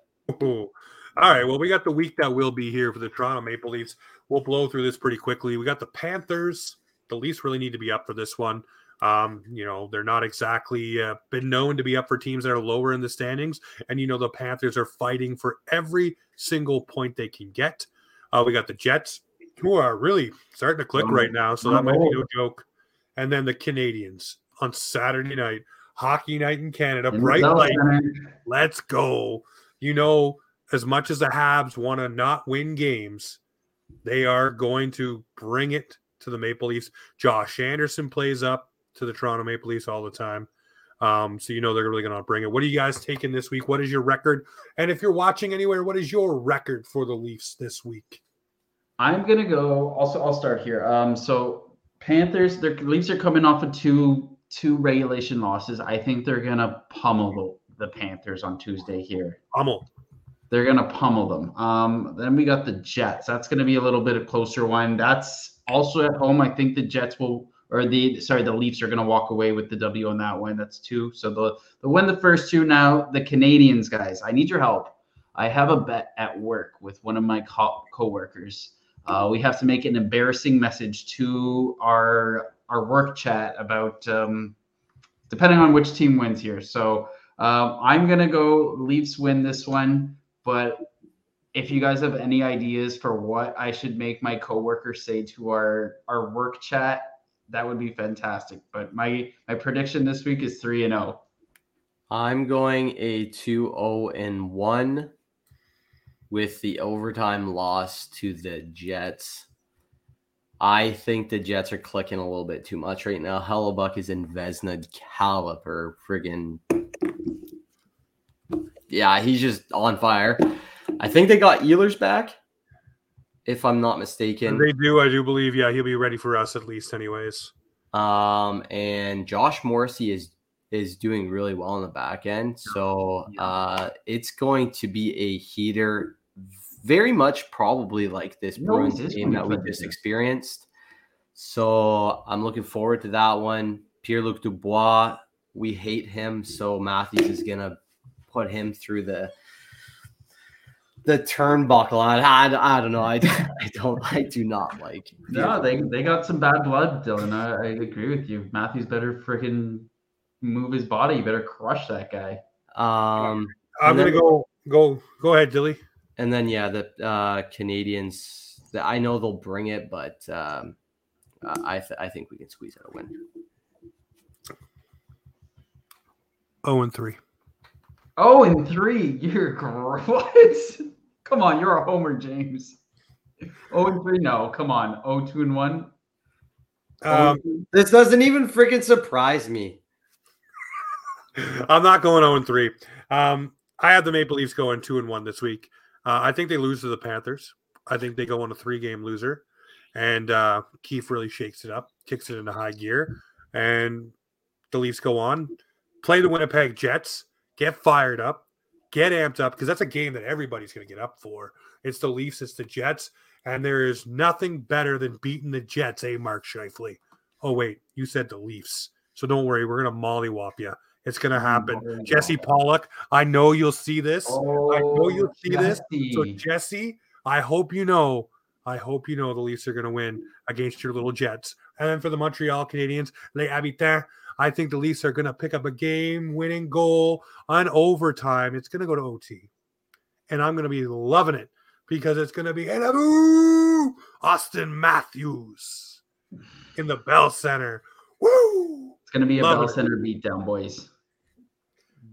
Speaker 3: Ooh. All right. Well, we got the week that will be here for the Toronto Maple Leafs. We'll blow through this pretty quickly. We got the Panthers. The Leafs really need to be up for this one. Um, you know, they're not exactly uh, been known to be up for teams that are lower in the standings. And, you know, the Panthers are fighting for every single point they can get. Uh, we got the Jets, who are really starting to click right now. So that might be no joke. And then the Canadiens on Saturday night, hockey night in Canada, bright light. Let's go. You know, as much as the Habs want to not win games, they are going to bring it to the Maple Leafs. Josh Anderson plays up to the Toronto Maple Leafs all the time. Um, so you know they're really going to bring it. What are you guys taking this week? What is your record? And if you're watching anywhere, what is your record for the Leafs this week?
Speaker 1: I'm gonna go. Also, I'll start here. Um, so Panthers, their Leafs are coming off of two two regulation losses. I think they're gonna pummel the, the Panthers on Tuesday here.
Speaker 3: Hummel.
Speaker 1: They're gonna pummel them. Um, then we got the Jets. That's gonna be a little bit of closer one. That's also at home. I think the Jets will, or the sorry, the Leafs are gonna walk away with the W on that one. That's two. So the the win the first two. Now the Canadiens guys, I need your help. I have a bet at work with one of my co- coworkers. Uh, we have to make an embarrassing message to our our work chat about um, depending on which team wins here. So um, I'm gonna go Leafs win this one, but if you guys have any ideas for what I should make my coworkers say to our our work chat, that would be fantastic. But my my prediction this week is three and oh. zero.
Speaker 2: I'm going a 2 0 and 1 with the overtime loss to the Jets. I think the Jets are clicking a little bit too much right now. Hellebuyck is in Vezina caliber. Friggin' yeah, he's just on fire. I think they got Ehlers back, if I'm not mistaken.
Speaker 3: They do, I do believe. Yeah, he'll be ready for us at least, anyways.
Speaker 2: Um, and Josh Morrissey is is doing really well in the back end. So uh, it's going to be a heater, very much probably like this
Speaker 1: No,
Speaker 2: Bruins
Speaker 1: it is
Speaker 2: game that we just
Speaker 1: this.
Speaker 2: experienced. So I'm looking forward to that one. Pierre Luc Dubois, we hate him, so Matthews is gonna put him through the the turnbuckle. I, I, I don't know. I, <laughs> I don't. I do not like.
Speaker 1: No, they they got some bad blood, Dylan. I, I agree with you. Matthew's better freaking move his body. You better crush that guy.
Speaker 2: Um,
Speaker 3: I'm gonna
Speaker 2: then-
Speaker 3: go go go ahead, Dilly.
Speaker 2: and then yeah, the uh, Canadiens. The, I know they'll bring it, but um, uh, I th- I think we can squeeze out a win.
Speaker 3: Oh and three.
Speaker 1: Oh, and three. <laughs> You're gr- what? Come on, you're a homer, James. Oh and three. No, come on. Oh, two and one. Oh,
Speaker 3: Um,
Speaker 1: and?
Speaker 2: This doesn't even freaking surprise me.
Speaker 3: I'm not going 0 and 3. Um, I have the Maple Leafs going 2 and 1 this week. Uh, I think they lose to the Panthers. I think they go on a three game loser. And uh, Keefe really shakes it up, kicks it into high gear. And the Leafs go on, play the Winnipeg Jets, get fired up, get amped up, because that's a game that everybody's going to get up for. It's the Leafs, it's the Jets. And there is nothing better than beating the Jets, eh, Mark Scheifele? Oh, wait, you said the Leafs. So don't worry, we're going to mollywop you. It's going to happen.
Speaker 1: Oh,
Speaker 3: Jesse Pollock, I know you'll see this. I know you'll see this. So
Speaker 1: Jesse.
Speaker 3: Jesse, I hope you know. I hope you know the Leafs are going to win against your little Jets. And then for the Montreal Canadiens, Les Habitants, I think the Leafs are going to pick up a game-winning goal on overtime. It's going to go to OT, and I'm going to be loving it because it's going to be Enabu Auston Matthews in the Bell Center. Woo!
Speaker 1: It's gonna be a
Speaker 3: Love
Speaker 1: Bell
Speaker 3: it.
Speaker 1: Center beatdown, boys.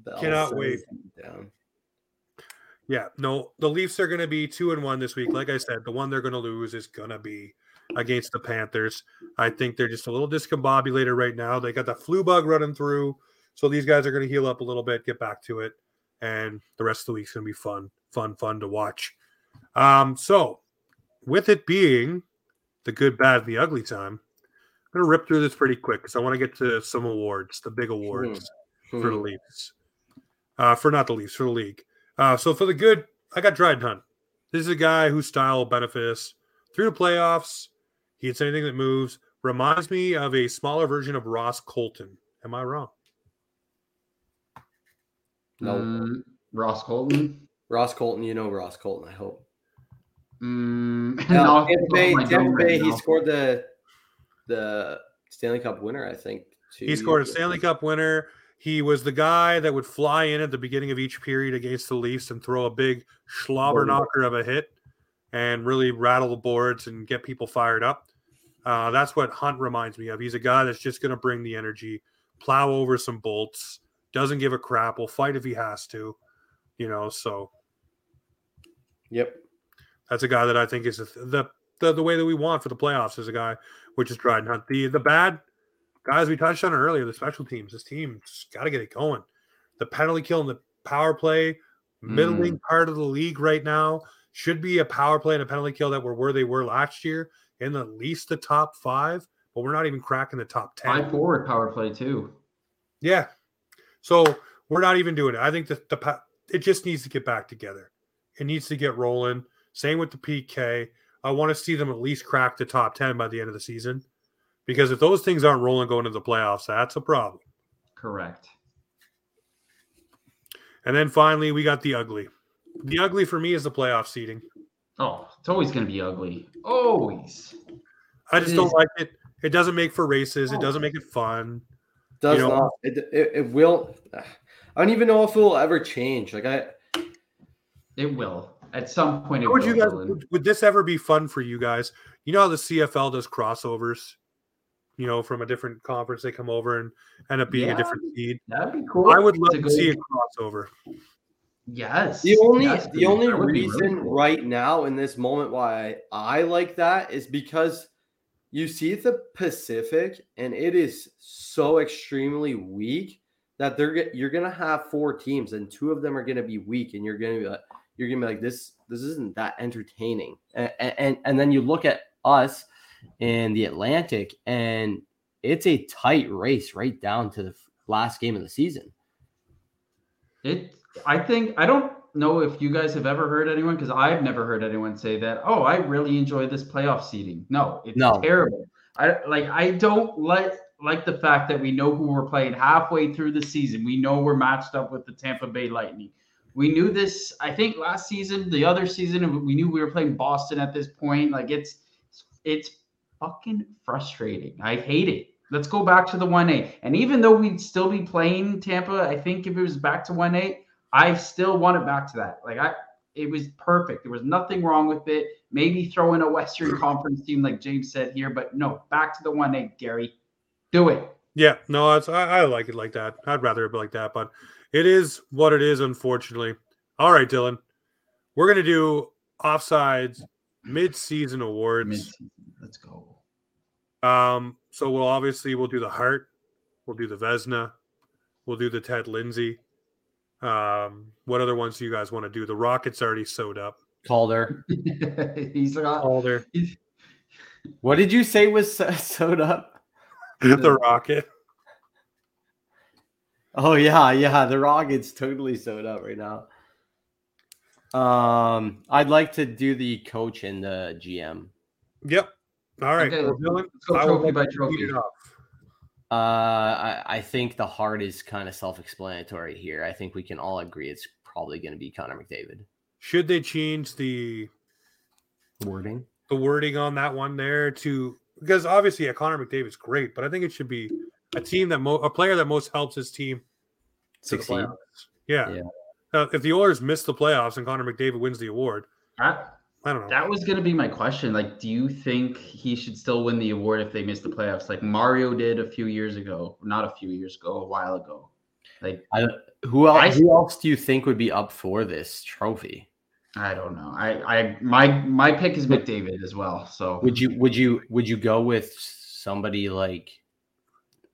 Speaker 2: Bell
Speaker 3: Cannot
Speaker 2: sends
Speaker 3: wait.
Speaker 2: him Down.
Speaker 3: Yeah, no, the Leafs are going to be two and one this week. Like I said, the one they're going to lose is going to be against the Panthers. I think they're just a little discombobulated right now. They got the flu bug running through, so these guys are going to heal up a little bit, get back to it, and the rest of the week's going to be fun, fun, fun to watch. Um, so with it being the good, bad, the ugly time, I'm going to rip through this pretty quick because I want to get to some awards, the big awards for the
Speaker 2: Hmm.
Speaker 3: Leafs. Uh, for not the Leafs, for the league. Uh, so for the good, I got Dryden Hunt. This is a guy whose style will benefit us through the playoffs. He hits anything that moves. Reminds me of a smaller version of Ross Colton. Am I wrong?
Speaker 2: No.
Speaker 1: Mm, Ross Colton.
Speaker 2: Ross Colton, you know Ross Colton. I hope.
Speaker 1: Mm, <laughs>
Speaker 2: No,
Speaker 1: no,
Speaker 2: Tampa Bay, Tampa Bay,
Speaker 1: right
Speaker 2: he scored the the Stanley Cup winner, I think.
Speaker 3: He scored a Stanley
Speaker 2: ago.
Speaker 3: Cup winner. He was the guy that would fly in at the beginning of each period against the Leafs and throw a big schlobber knocker of a hit and really rattle the boards and get people fired up. Uh, that's what Hunt reminds me of. He's a guy that's just going to bring the energy, plow over some bolts, doesn't give a crap, will fight if he has to, you know. So
Speaker 2: Yep.
Speaker 3: that's a guy that I think is the the, the, the way that we want for the playoffs is a guy which is Dryden Hunt. The the bad guys we touched on earlier, the special teams. This team's got to get it going. The penalty kill and the power play, middling part of the league right now, should be a power play and a penalty kill that were where they were last year in at least the top five, but we're not even cracking the top ten.
Speaker 1: Five forward power play too.
Speaker 3: Yeah. So we're not even doing it. I think that the pa- it just needs to get back together. It needs to get rolling. Same with the PK. I want to see them at least crack the top 10 by the end of the season. Because if those things aren't rolling going into the playoffs, that's a problem.
Speaker 1: Correct.
Speaker 3: And then finally, we got the ugly. The ugly for me is the playoff seating.
Speaker 1: Oh, it's always going to be ugly. Always.
Speaker 3: I just
Speaker 1: It
Speaker 3: don't
Speaker 1: is.
Speaker 3: like it. It doesn't make for races. It
Speaker 1: Oh.
Speaker 3: doesn't make it fun.
Speaker 2: Does
Speaker 3: You know-
Speaker 2: not. It, it, it will. I don't even know if it will ever change. Like I,
Speaker 1: It will. At some point, it
Speaker 3: Would
Speaker 1: will.
Speaker 3: you guys would, would this ever be fun for you guys? You know how the CFL does crossovers, you know, from a different conference they come over and end up being
Speaker 1: Yeah.
Speaker 3: a different seed.
Speaker 1: That'd be cool.
Speaker 3: I would love to,
Speaker 1: go-
Speaker 3: see a crossover.
Speaker 1: Yes.
Speaker 2: the only
Speaker 1: yes,
Speaker 2: the only
Speaker 1: be really
Speaker 2: reason
Speaker 1: cool.
Speaker 2: right now in this moment why I like that is because you see the Pacific and it is so extremely weak that they're you're gonna have four teams and two of them are gonna be weak and you're gonna be like you're gonna be like this this isn't that entertaining and and, and then you look at us in the Atlantic and it's a tight race right down to the last game of the season.
Speaker 1: It. I think I don't know if you guys have ever heard anyone because I've never heard anyone say that. Oh, I really enjoy this playoff seating. No, it's
Speaker 2: No.
Speaker 1: terrible. I like. I don't like like the fact that we know who we're playing halfway through the season. We know we're matched up with the Tampa Bay Lightning. We knew this. I think last season, the other season, we knew we were playing Boston at this point. Like it's it's fucking frustrating. I hate it. Let's go back to the one eight. And even though we'd still be playing Tampa, I think if it was back to one eight, I still want it back to that. Like I, it was perfect. There was nothing wrong with it. Maybe throw in a Western Conference team like James said here, but no, back to the one eight, Gary. Do it.
Speaker 3: Yeah, no, it's, I, I like it like that. I'd rather it be like that, but it is what it is, unfortunately. All right, Dylan, we're gonna do offsides mid-season awards.
Speaker 1: Mid-season. Let's go.
Speaker 3: Um, so we'll obviously we'll do the Hart, we'll do the Vezina, we'll do the Ted Lindsay. Um, what other ones do you guys want to do? The Rockets already sewed up.
Speaker 2: Calder. <laughs>
Speaker 1: He's got
Speaker 3: Calder,
Speaker 2: What did you say was sewed up?
Speaker 3: the <laughs> Rocket.
Speaker 2: Oh yeah, yeah. The Rockets totally sewed up right now. Um, I'd like to do the coach and the GM.
Speaker 3: Yep. All right,
Speaker 1: Okay,
Speaker 3: well, Dylan,
Speaker 1: let's go
Speaker 3: I will
Speaker 1: trophy by trophy.
Speaker 3: It off.
Speaker 2: Uh, I, I think the Hart is kind of self-explanatory here. I think we can all agree it's probably going to be Connor McDavid.
Speaker 3: Should they change the
Speaker 2: Wording.
Speaker 3: the wording on that one there to because obviously yeah, Connor McDavid's great, but I think it should be a team that mo- a player that most helps his team to the
Speaker 2: Succeed.
Speaker 3: playoffs. Yeah.
Speaker 2: Yeah.
Speaker 3: Uh, if the Oilers miss the playoffs and Connor McDavid wins the award,
Speaker 1: That,
Speaker 3: I don't know.
Speaker 1: that was going to be my question. Like, do you think he should still win the award if they miss the playoffs, like Mario did a few years ago? Not a few years ago, a while ago. Like,
Speaker 2: I, who else?
Speaker 1: I-
Speaker 2: who else do you think would be up for this trophy?
Speaker 1: I don't know. I, I, my, my pick is McDavid as well. So
Speaker 2: Would you would you would you go with somebody like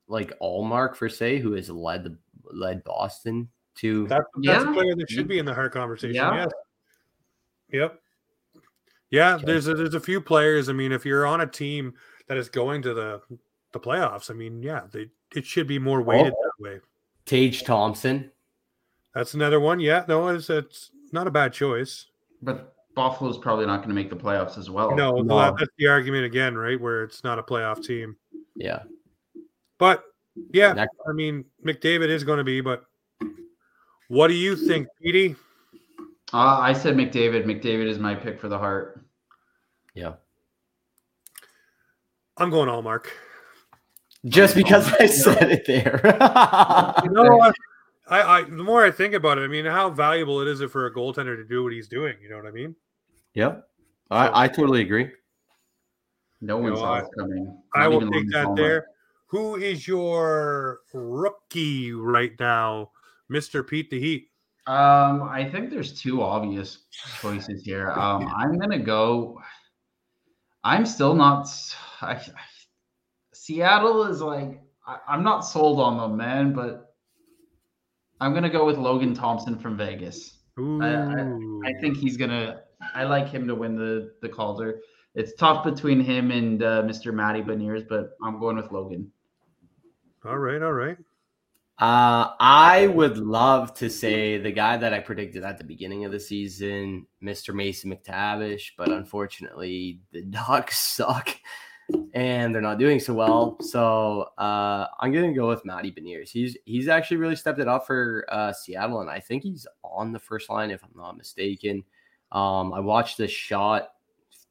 Speaker 2: like Ullmark for say who has led the led Boston to
Speaker 3: That's, that's a player that should be in the Hart conversation.
Speaker 1: Yeah.
Speaker 3: Yes. Yep. Yeah,
Speaker 2: Okay.
Speaker 3: there's a, there's a few players. I mean, if you're on a team that is going to the the playoffs, I mean, yeah, they it should be more oh, weighted
Speaker 2: Oh.
Speaker 3: that way.
Speaker 2: Tage Thompson?
Speaker 3: That's another one. Yeah, no, it's it's not a bad choice.
Speaker 1: but Buffalo's probably not going to make the playoffs as well.
Speaker 3: No,
Speaker 2: no.
Speaker 3: that- that's the argument again, right? Where it's not a playoff team.
Speaker 2: Yeah.
Speaker 3: But yeah,
Speaker 2: Next-
Speaker 3: I mean, McDavid is going to be. But what do you think, Petey?
Speaker 1: Uh, I said McDavid. McDavid is my pick for the Hart.
Speaker 2: Yeah.
Speaker 3: I'm going Ullmark.
Speaker 2: Just because I said it there. <laughs>
Speaker 3: You know, I, <laughs> I, I the more I think about it, I mean, how valuable it is it for a goaltender to do what he's doing? You know what I mean?
Speaker 2: yep. I, I totally agree.
Speaker 1: No
Speaker 3: You
Speaker 1: one
Speaker 3: know,
Speaker 1: saw
Speaker 3: I-
Speaker 1: it coming.
Speaker 3: I will take that
Speaker 1: Paul.
Speaker 3: there. Who is your rookie right now, Mister Pete the Heat?
Speaker 1: Um, I think there's two obvious choices here. Um, I'm gonna go. I'm still not. I, I, Seattle is like I, I'm not sold on them, man. But I'm gonna go with Logan Thompson from Vegas.
Speaker 3: Ooh,
Speaker 1: I think he's gonna. I like him to win the the Calder. It's tough between him and uh, Mr. Matty Beniers, but I'm going with Logan.
Speaker 3: all right, all right.
Speaker 2: Uh, I would love to say the guy that I predicted at the beginning of the season, Mr. Mason McTavish, but unfortunately the <laughs> Ducks suck and they're not doing so well. So uh, I'm gonna go with Matty Beniers. He's he's actually really stepped it up for uh, Seattle, and I think he's on the first line if I'm not mistaken. Um, I watched this shot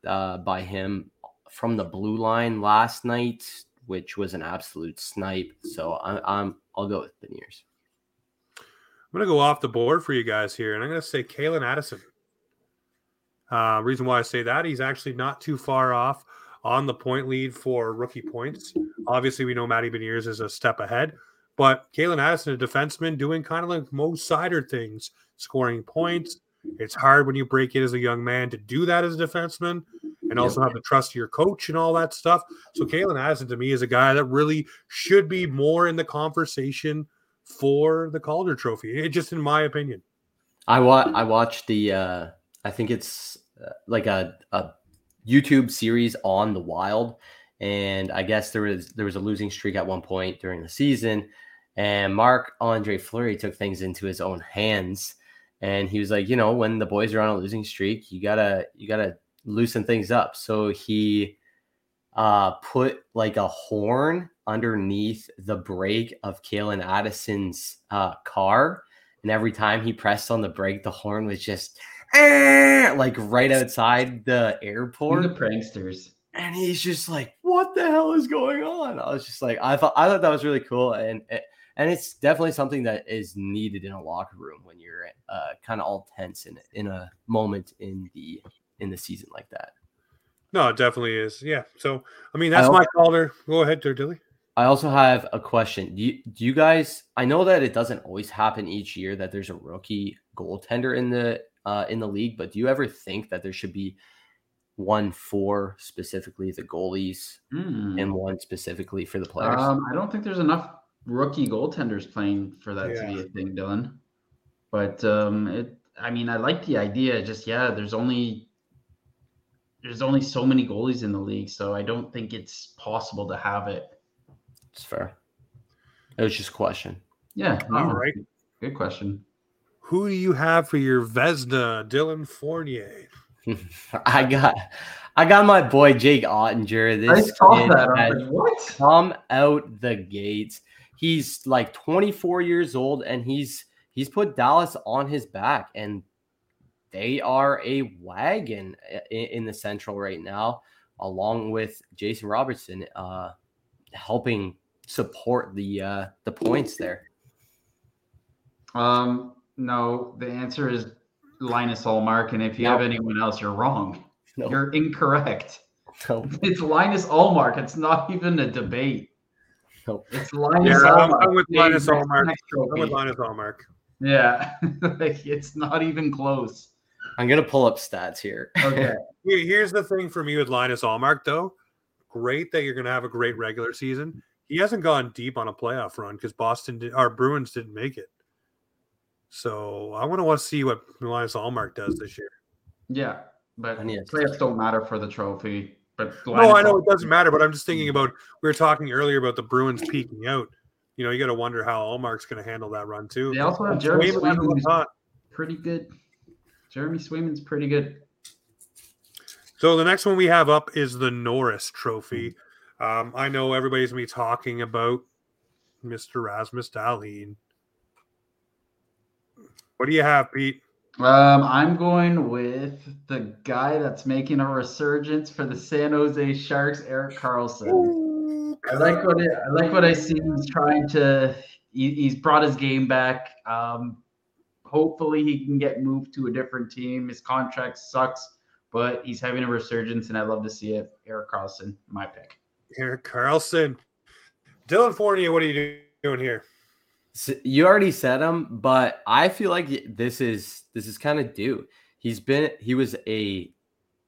Speaker 2: uh, by him from the blue line last night, which was an absolute snipe. So I'm, I'm I'll go with Beniers.
Speaker 3: I'm gonna go off the board for you guys here, and I'm gonna say Calen Addison. Uh, reason why I say that he's actually not too far off on the point lead for rookie points. Obviously, we know Matty Beniers is a step ahead, but Calen Addison, a defenseman, doing kind of like Mo Seider things, scoring points. It's hard when you break in as a young man to do that as a defenseman, and also have to trust your coach and all that stuff. So Calen Addison to me is a guy that really should be more in the conversation for the Calder Trophy. It, just in my opinion.
Speaker 2: I wa- I watched the uh I think it's uh, like a a YouTube series on the Wild and I guess there was there was a losing streak at one point during the season and Marc-Andre Fleury took things into his own hands and he was like, you know, when the boys are on a losing streak, you got to you got to loosen things up. So he uh put like a horn underneath the brake of Calen Addison's uh car and every time he pressed on the brake, the horn was just "Eh," like right outside the airport.
Speaker 1: the pranksters?
Speaker 2: And he's just like, what? what the hell is going on? I was just like, I thought I thought that was really cool, and and it's definitely something that is needed in a locker room when you're uh, kind of all tense in in a moment in the in the season like that.
Speaker 3: No, it definitely is. Yeah. So I mean, that's I my Calder. Go ahead, there, Dilly.
Speaker 2: I also have a question. Do you, do you guys? I know that it doesn't always happen each year that there's a rookie goaltender in the uh, in the league, but do you ever think that there should be one for specifically the goalies mm. and one specifically for the players?
Speaker 1: Um, I don't think there's enough rookie goaltenders playing for that yeah. to be a thing, Dylan. But um, it, I mean, I like the idea. Just yeah, there's only there's only so many goalies in the league, so I don't think it's possible to have it.
Speaker 2: It's fair. It was just a question.
Speaker 1: Yeah.
Speaker 3: All right.
Speaker 1: Good question.
Speaker 3: Who do you have for your Vezina, Dylan Fournier? <laughs>
Speaker 2: I got I got my boy Jake Oettinger.
Speaker 1: This I saw that. Like, what?
Speaker 2: Come out the gates. He's like 24 years old and he's he's put Dallas on his back and they are a wagon in, in the central right now along with Jason Robertson uh helping support the uh the points there.
Speaker 1: Um no, the answer is Linus Ullmark, and if you have anyone else, you're wrong. You're incorrect. <laughs> It's Linus Ullmark. It's not even a debate. It's Linus yeah,
Speaker 3: Ullmark. I'm with Linus Ullmark. I'm with Linus Ullmark.
Speaker 1: Yeah, <laughs> like, it's not even close.
Speaker 2: I'm gonna pull up stats here.
Speaker 1: Okay. <laughs>
Speaker 3: Here's the thing for me with Linus Ullmark, though. Great that you're gonna have a great regular season. He hasn't gone deep on a playoff run because Boston did, our Bruins didn't make it. So I want to want to see what Linus Ullmark does this year.
Speaker 1: Yeah, but playoffs don't matter for the trophy. But
Speaker 3: no, I know it doesn't matter. But I'm just thinking about we were talking earlier about the Bruins peaking out. You know, you got to wonder how Ullmark's going to handle that run too.
Speaker 1: They also have Jeremy Swayman, pretty good. Jeremy Swayman's pretty good.
Speaker 3: So the next one we have up is the Norris Trophy. Um, I know everybody's gonna be talking about Mr. Rasmus Dahlin. What do you have, Pete?
Speaker 1: Um, I'm going with the guy that's making a resurgence for the San Jose Sharks, Erik Karlsson. I like what it, I like what I see. He's trying to. He, he's brought his game back. Um, hopefully, he can get moved to a different team. His contract sucks, but he's having a resurgence, and I love to see it. Erik Karlsson, my pick.
Speaker 3: Erik Karlsson, Dylan Fournier, what are you doing here?
Speaker 2: You already said him, but I feel like this is this is kind of due. He's been he was a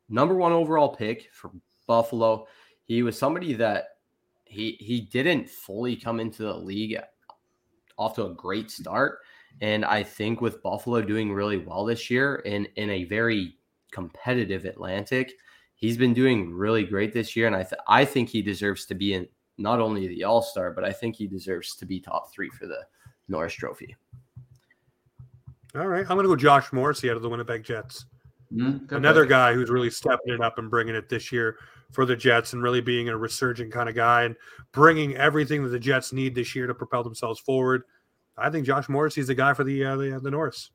Speaker 2: number one overall pick for Buffalo. He was somebody that he he didn't fully come into the league off to a great start. And I think with Buffalo doing really well this year in in a very competitive Atlantic, he's been doing really great this year. And I th- I think he deserves to be in not only the All Star, but I think he deserves to be top three for the Norris Trophy.
Speaker 3: All right, I'm going to go Josh Morrissey out of the Winnipeg Jets. Mm, Another pick. guy who's really stepping it up and bringing it this year for the Jets and really being a resurgent kind of guy and bringing everything that the Jets need this year to propel themselves forward. I think Josh Morrissey is the guy for the uh, the, uh, the Norris.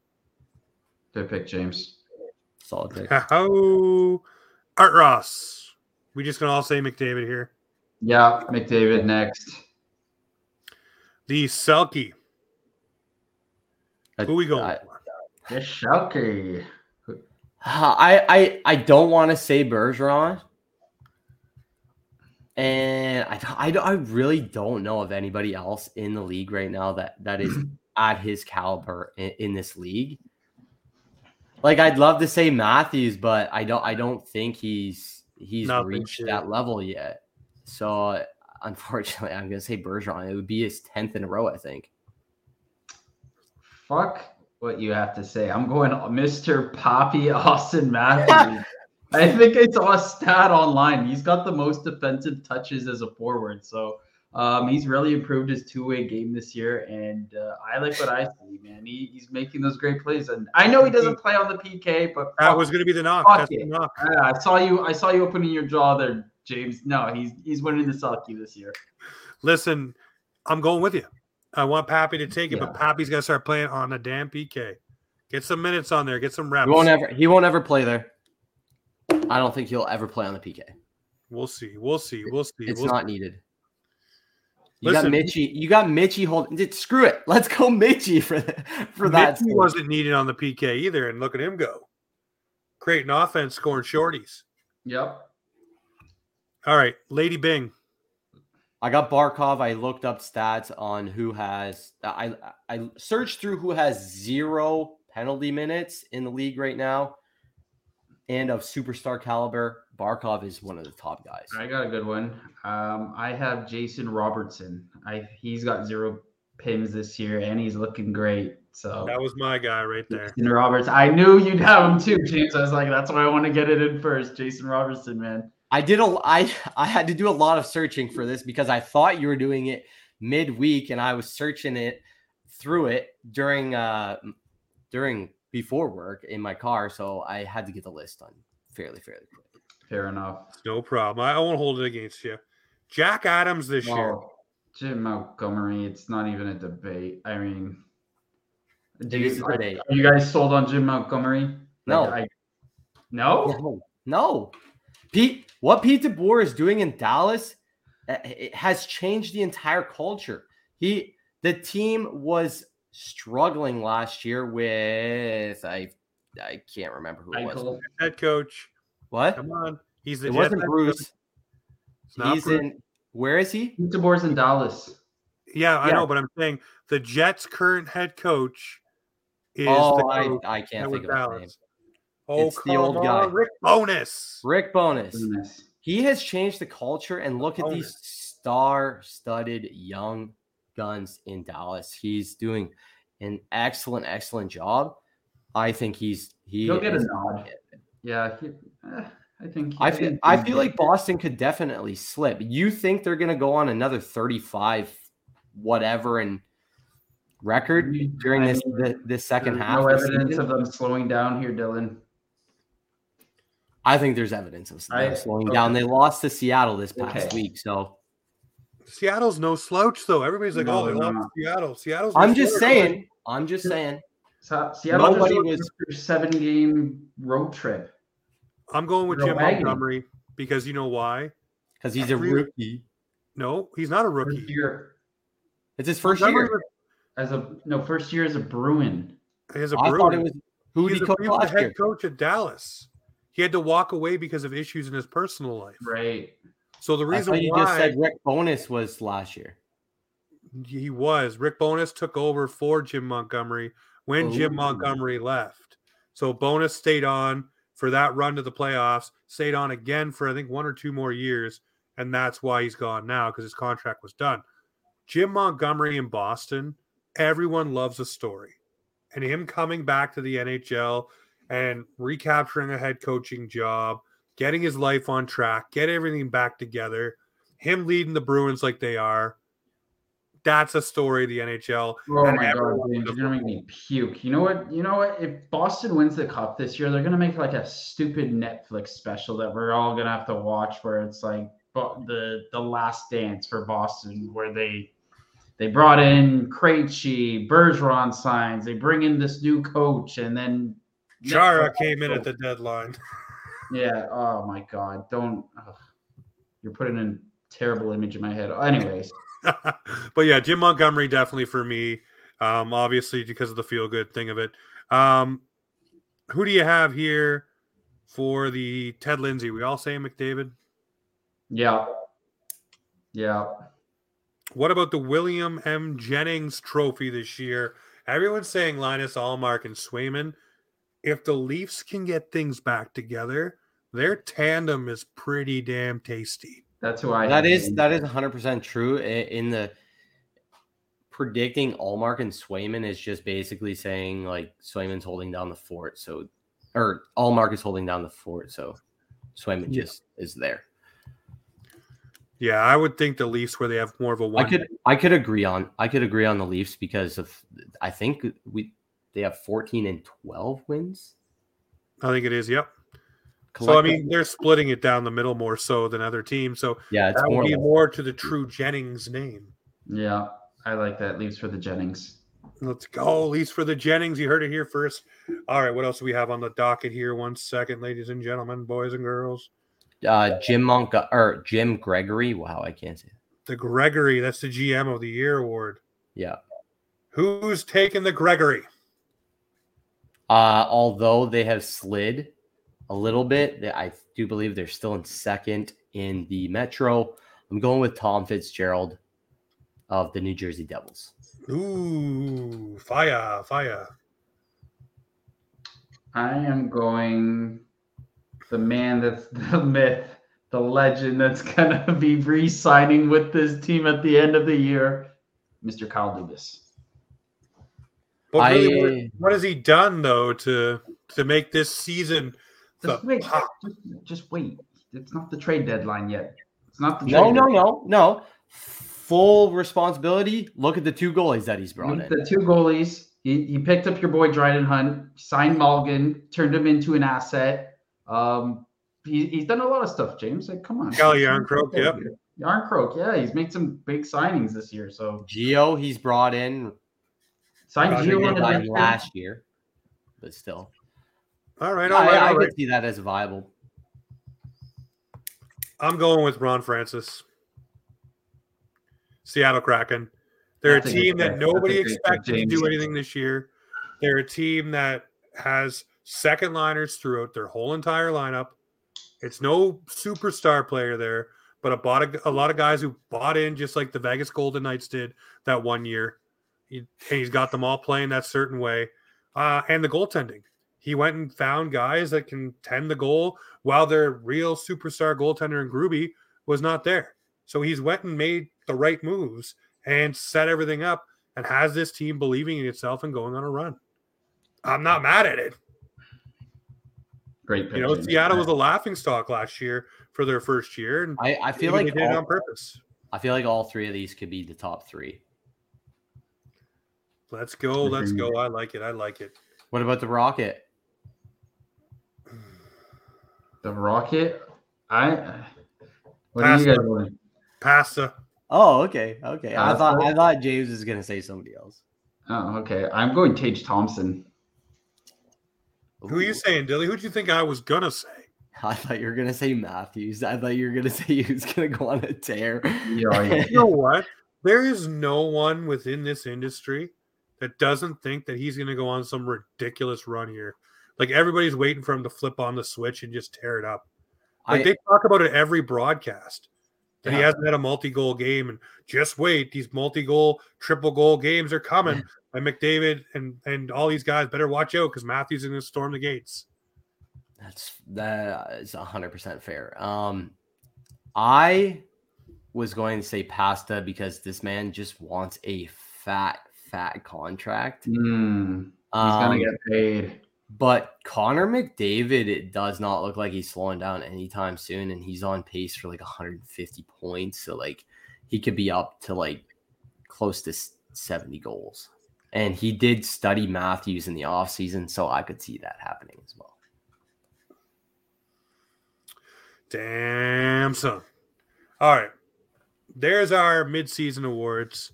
Speaker 1: Good pick, James.
Speaker 2: Solid pick.
Speaker 3: Oh, Art Ross. We just gonna all say McDavid here.
Speaker 1: Yeah, McDavid next.
Speaker 3: The Selke who we going?
Speaker 1: The Selke.
Speaker 2: Uh, I I I don't want to say Bergeron, and I, I I really don't know of anybody else in the league right now that that is <clears throat> at his caliber in, in this league. Like I'd love to say Matthews, but I don't I don't think he's he's Nothing reached sure. that level yet. So unfortunately, I'm gonna say Bergeron. It would be his tenth in a row, I think
Speaker 1: fuck what you have to say. I'm going Mr. Poppy <laughs> Auston Matthews. <laughs> I think I saw a stat online. He's got the most defensive touches as a forward. So um, he's really improved his two-way game this year, and uh, I like what I see, man. He, he's making those great plays, and I know he doesn't play on the PK, but
Speaker 3: that was going to be the knock.
Speaker 1: That's the knock. I saw you. I saw you opening your jaw there, James. No, he's he's winning the Selke this year.
Speaker 3: Listen, I'm going with you. I want Pappy to take it, yeah. but Pappy's got to start playing on the damn PK. Get some minutes on there. Get some reps.
Speaker 2: He won't ever. He won't ever play there. I don't think he'll ever play on the PK.
Speaker 3: We'll see. We'll see. We'll see.
Speaker 2: It's
Speaker 3: we'll
Speaker 2: not
Speaker 3: see.
Speaker 2: needed. You got
Speaker 3: Listen,
Speaker 2: Mitchie. You got Mitchie holding. Dude, Screw it. Let's go Mitchie for the, for that.
Speaker 3: Mitchie wasn't needed on the PK either, and look at him go, creating offense, scoring shorties.
Speaker 1: Yep.
Speaker 3: All right, Lady Byng.
Speaker 2: I got Barkov. I looked up stats on who has. I I searched through who has zero penalty minutes in the league right now, and of superstar caliber. Barkov is one of the top guys.
Speaker 1: I got a good one. Um, I have Jason Robertson. I he's got zero pims this year, and he's looking great. So
Speaker 3: That was my guy right there.
Speaker 1: Jason Roberts. I knew you'd have him too, James. I was like, that's why I want to get it in first. Jason Robertson, man.
Speaker 2: I did a I I had to do a lot of searching for this because I thought you were doing it midweek and I was searching it through it during uh during before work in my car, so I had to get the list done fairly fairly quick.
Speaker 1: Fair enough.
Speaker 3: No problem. I I won't hold it against you. Jack Adams this year.
Speaker 1: Jim Montgomery, it's not even a debate. I mean, do you,
Speaker 2: a debate.
Speaker 1: are you guys sold on Jim Montgomery?
Speaker 2: No.
Speaker 1: Like, I, no?
Speaker 2: No, no. Pete, what Pete DeBoer is doing in Dallas uh, it has changed the entire culture. He the team was struggling last year with I I can't remember who it was.
Speaker 3: Head coach.
Speaker 2: What?
Speaker 3: Come on. He's the
Speaker 2: It wasn't
Speaker 3: head
Speaker 2: Bruce.
Speaker 3: coach.
Speaker 2: He's
Speaker 3: Bruce.
Speaker 2: in where is he?
Speaker 1: Pete DeBoer's in Dallas.
Speaker 3: Yeah, I
Speaker 2: Yeah.
Speaker 3: know, but I'm saying the Jets' current head coach is
Speaker 2: Oh,
Speaker 3: the
Speaker 2: I,
Speaker 3: coach
Speaker 2: I
Speaker 3: that
Speaker 2: can't think of his name.
Speaker 3: Dallas. Oh,
Speaker 2: It's the old
Speaker 3: on,
Speaker 2: guy.
Speaker 3: Rick Bowness.
Speaker 2: Rick Bowness.
Speaker 1: Goodness.
Speaker 2: He has changed the culture and look at these star-studded young guns in Dallas. He's doing an excellent, excellent job. I think he's he.
Speaker 1: He'll get a
Speaker 2: is-
Speaker 1: nod. Yeah, he, eh, I think.
Speaker 2: I feel
Speaker 1: think
Speaker 2: I feel like Boston could definitely slip. You think they're going to go on another 35 whatever and record during
Speaker 1: I
Speaker 2: this the, this second
Speaker 1: there's
Speaker 2: half?
Speaker 1: No
Speaker 2: of the
Speaker 1: evidence
Speaker 2: season?
Speaker 1: of them slowing down here, Dylan.
Speaker 2: I think there's evidence of them
Speaker 1: I-
Speaker 2: slowing
Speaker 1: okay.
Speaker 2: down. They lost to Seattle this past
Speaker 1: Okay.
Speaker 2: week, so
Speaker 3: Seattle's no slouch, though. Everybody's like,
Speaker 1: No,
Speaker 3: "Oh, they
Speaker 1: they're
Speaker 3: lost
Speaker 1: not.
Speaker 3: to Seattle." Seattle's. no
Speaker 2: I'm just
Speaker 3: slouch.
Speaker 2: saying. I'm just saying.
Speaker 1: So, Seattle
Speaker 2: Nobody
Speaker 1: just
Speaker 2: was-
Speaker 1: was their seven game road trip.
Speaker 3: I'm going with
Speaker 1: They're
Speaker 3: Jim
Speaker 1: wagging.
Speaker 3: Montgomery because you know why?
Speaker 2: because he's a rookie.
Speaker 3: No, he's not a
Speaker 1: First
Speaker 3: rookie.
Speaker 1: year
Speaker 2: It's his first
Speaker 3: Montgomery
Speaker 2: year.
Speaker 1: as a no first year as a Bruin.
Speaker 3: was- He's a
Speaker 2: I thought it
Speaker 3: Bruin.
Speaker 2: was who did
Speaker 3: He's
Speaker 2: he
Speaker 3: a-
Speaker 2: coach
Speaker 3: he was the
Speaker 2: last
Speaker 3: head
Speaker 2: year?
Speaker 3: coach at Dallas. He had to walk away because of issues in his personal life.
Speaker 1: Right.
Speaker 3: So the
Speaker 2: I
Speaker 3: reason
Speaker 2: thought you
Speaker 3: why
Speaker 2: just said Rick Bowness was last year.
Speaker 3: he was Rick Bowness took over for Jim Montgomery when Jim Montgomery left. So Bonus stayed on for that run to the playoffs, stayed on again for I think one or two more years, and that's why he's gone now because his contract was done. Jim Montgomery in Boston, everyone loves a story. And him coming back to the NHL and recapturing a head coaching job, getting his life on track, get everything back together, him leading the Bruins like they are. That's a story of the NHL.
Speaker 1: Oh my god, you're gonna make me puke. You know what? You know what? If Boston wins the cup this year, they're gonna make like a stupid Netflix special that we're all gonna have to watch, where it's like the the last dance for Boston, where they they brought in Krejci, Bergeron signs, they bring in this new coach, and then
Speaker 3: Chara came in at the deadline. <laughs>
Speaker 1: Yeah. Oh my God. Don't. ugh. You're putting a terrible image in my head. Anyways, <laughs>
Speaker 3: but yeah, Jim Montgomery definitely for me. Um, obviously because of the feel good thing of it. Um, who do you have here for the Ted Lindsay? We all say McDavid.
Speaker 1: yeah. Yeah.
Speaker 3: What about the William M. Jennings Trophy this year? Everyone's saying Linus Ullmark and Swayman. If the Leafs can get things back together, their tandem is pretty damn tasty.
Speaker 1: That's who I.
Speaker 2: That
Speaker 1: have.
Speaker 2: is that is 100 percent true. In the predicting Ullmark and Swayman is just basically saying like Swayman's holding down the fort, so or Ullmark is holding down the fort, so Swayman
Speaker 3: Yeah.
Speaker 2: just is there.
Speaker 3: Yeah, I would think the Leafs where they have more of a
Speaker 2: I
Speaker 3: one.
Speaker 2: could I could agree on I could agree on the Leafs because of I think we they have 14 and 12 wins.
Speaker 3: I think it is. Yep. So I mean, they're splitting it down the middle more so than other teams. So
Speaker 2: yeah, it's
Speaker 3: that would be more to the true Jennings name.
Speaker 1: Yeah, I like that. Leaves for the Jennings.
Speaker 3: Let's go, Leaves for the Jennings. You heard it here first. All right, what else do we have on the docket here? One second, ladies and gentlemen, boys and girls.
Speaker 2: uh, Jim Monk or Jim Gregory. Wow, I can't say. It.
Speaker 3: The Gregory, that's the GM of the Year award.
Speaker 2: Yeah.
Speaker 3: Who's taking the Gregory?
Speaker 2: Uh, although they have slid a little bit, I do believe they're still in second in the Metro. I'm going with Tom Fitzgerald of the New Jersey Devils.
Speaker 3: Ooh, fire, fire.
Speaker 1: I am going the man that's <laughs> the myth, the legend that's gonna be re-signing with this team at the end of the year, Mr. Kyle Dubas.
Speaker 3: But really, I, what, what, has he done though to to make this season?
Speaker 1: Just wait, just, just, wait. It's not the trade deadline yet. It's not the
Speaker 2: no, no, no, no. Full responsibility. Look at the two goalies that he's brought in.
Speaker 1: The two goalies. He, he picked up your boy Dryden Hunt, signed Malgin, turned him into an asset. Um, he, he's done a lot of stuff, James. Like, come on.
Speaker 3: Calle Järnkrok, yep.
Speaker 1: Järnkrok, yeah, he's made some big signings this year. So
Speaker 2: Gio, he's brought in.
Speaker 1: Signed Gio
Speaker 2: last year, but still.
Speaker 3: All right, all right.
Speaker 2: I,
Speaker 3: all
Speaker 2: I could see that as viable.
Speaker 3: I'm going with Ron Francis. Seattle Kraken. They're a team that nobody expected to do anything this year. They're a team that has second liners throughout their whole entire lineup. It's no superstar player there, but a, bought a, a lot of guys who bought in just like the Vegas Golden Knights did that one year. He, he's got them all playing that certain way. Uh, and the goaltending. He went and found guys that can tend the goal while their real superstar goaltender in Grubi was not there. So he's went and made the right moves and set everything up and has this team believing in itself and going on a run. I'm not mad at it.
Speaker 1: Great.
Speaker 3: You know, Seattle was a laughing stock last year for their first year, and
Speaker 2: I, I feel like
Speaker 3: they did all, it on purpose.
Speaker 2: I feel like all three of these could be the top three.
Speaker 3: Let's go. Let's go. I like it. I like it.
Speaker 2: What about the Rocket?
Speaker 1: The Rocket? I. What Pasta. are you guys doing?
Speaker 3: Pasta.
Speaker 2: Oh, okay, okay. I thought I thought James was gonna say somebody else.
Speaker 1: Oh, okay. I'm going Tage Thompson.
Speaker 3: Who are you saying, Dilly? Who'd you think I was gonna say? <laughs>
Speaker 2: I thought you were gonna say Matthews. I thought you were gonna <laughs> say he was gonna go on a tear.
Speaker 3: Yeah, you know what? There is no one within this industry that doesn't think that he's gonna go on some ridiculous run here. Like everybody's waiting for him to flip on the switch and just tear it up. Like I, they talk about it every broadcast that yeah. he hasn't had a multi-goal game, and just wait, these multi-goal, triple-goal games are coming. And McDavid and and all these guys better watch out because Matthews is going to storm the gates.
Speaker 2: That's that is hundred percent fair. Um, I was going to say pasta because this man just wants a fat, fat contract.
Speaker 1: Mm, he's um, gonna get paid.
Speaker 2: But Connor McDavid, it does not look like he's slowing down anytime soon, and he's on pace for like 150 points. So like he could be up to like close to 70 goals. And he did study Matthews in the offseason, so I could see that happening as well.
Speaker 3: Damn son. All right. There's our midseason awards.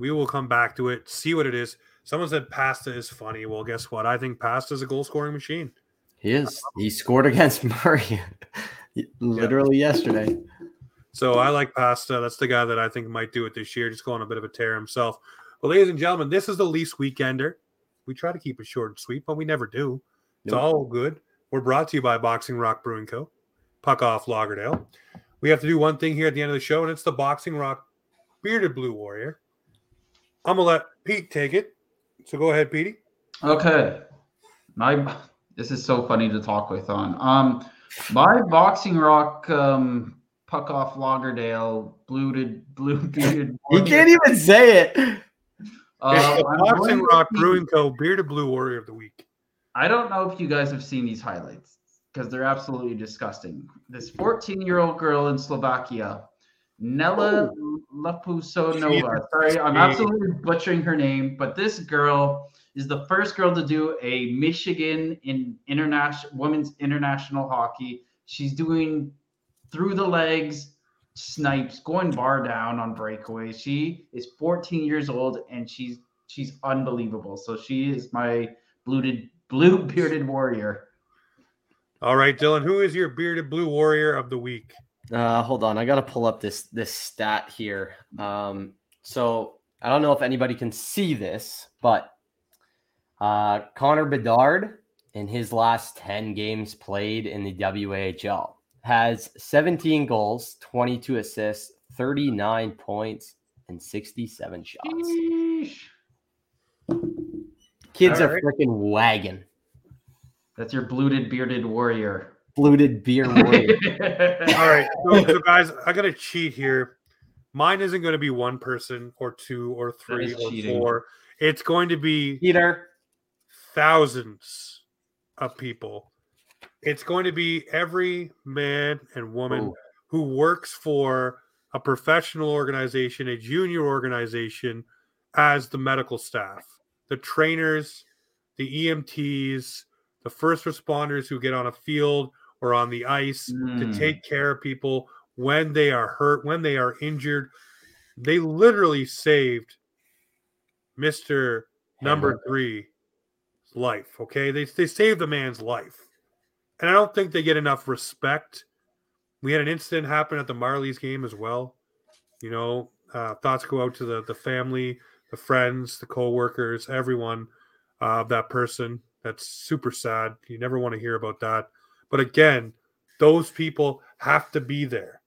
Speaker 3: We will come back to it, see what it is. Someone said Pasta is funny. Well, guess what? I think Pasta is a goal scoring machine.
Speaker 2: He is. He scored against <laughs> Murray literally yeah. yesterday.
Speaker 3: So I like Pasta. That's the guy that I think might do it this year, just go on a bit of a tear himself. Well, ladies and gentlemen, this is the Leafs Weekender. We try to keep it short and sweet, but we never do. It's nope. all good. We're brought to you by Boxing Rock Brewing Co. Puck off Lauderdale. We have to do one thing here at the end of the show, and it's the Boxing Rock Bearded Blue Warrior. I'm gonna let Pete take it. So go ahead, Petey.
Speaker 1: Okay. My this is so funny to talk with on. Um my boxing rock um puck off Lauderdale, <laughs> blued blue bearded.
Speaker 2: you can't even say it.
Speaker 3: Uh, boxing rock brewing co bearded blue warrior of the week.
Speaker 1: I don't know if you guys have seen these highlights because they're absolutely disgusting. This 14 year old girl in Slovakia Nella oh. Lapusonova. Sorry, I'm absolutely butchering her name, but this girl is the first girl to do a Michigan in international women's international hockey. She's doing through the legs snipes, going bar down on breakaways. She is 14 years old and she's she's unbelievable. So she is my blued blue bearded warrior.
Speaker 3: All right, Dylan, who is your bearded blue warrior of the week?
Speaker 2: Uh, hold on, I gotta pull up this this stat here. Um, so I don't know if anybody can see this, but uh, Connor Bedard in his last 10 games played in the WHL has 17 goals, 22 assists, 39 points, and 67 shots.
Speaker 1: Sheesh.
Speaker 2: Kids
Speaker 3: All
Speaker 2: are
Speaker 3: right.
Speaker 2: freaking wagging.
Speaker 1: That's your bluted, bearded warrior.
Speaker 2: Fluted beer warrior. <laughs>
Speaker 3: All right, so, so guys, I got to cheat here. Mine isn't going to be one person or two or three or
Speaker 1: cheating.
Speaker 3: four. It's going to be
Speaker 2: Peter,
Speaker 3: thousands of people. It's going to be every man and woman
Speaker 2: Ooh.
Speaker 3: who works for a professional organization, a junior organization, as the medical staff, the trainers, the EMTs, the first responders who get on a field or on the ice to
Speaker 1: Mm.
Speaker 3: take care of people when they are hurt, when they are injured. They literally saved Mr. Number
Speaker 2: Hammer.
Speaker 3: three life. Okay. They, they saved the man's life. And I don't think they get enough respect. We had an incident happen at the Marlies game as well. You know, uh, thoughts go out to the, the family, the friends, the co-workers, everyone uh, that person. That's super sad. You never want to hear about that. But again, those people have to be there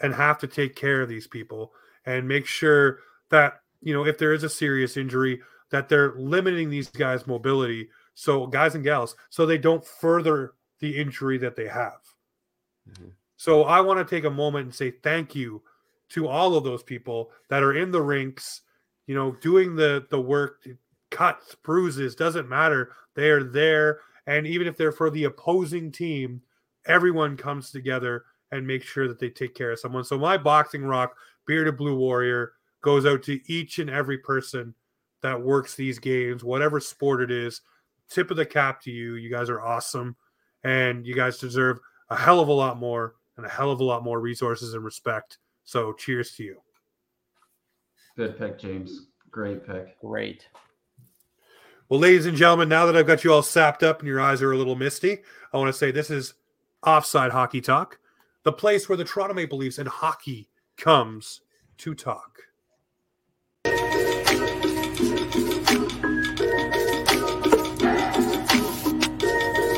Speaker 3: and have to take care of these people and make sure that, you know, if there is a serious injury, that they're limiting these guys' mobility. So, guys and gals, so they don't further the injury that they have.
Speaker 2: Mhm.
Speaker 3: So, I want to take a moment and say thank you to all of those people that are in the rinks, you know, doing the the work, cuts, bruises, doesn't matter. They are there, and even if they're for the opposing team, everyone comes together and makes sure that they take care of someone. So, my boxing rock, bearded blue warrior, goes out to each and every person that works these games, whatever sport it is. Tip of the cap to you. You guys are awesome, and you guys deserve a hell of a lot more and a hell of a lot more resources and respect. So, cheers to you.
Speaker 1: Good pick, James. Great pick.
Speaker 2: great.
Speaker 3: Well, ladies and gentlemen, now that I've got you all sapped up and your eyes are a little misty, I want to say this is Offside Hockey Talk, the place where the Toronto Maple Leafs and hockey comes to talk.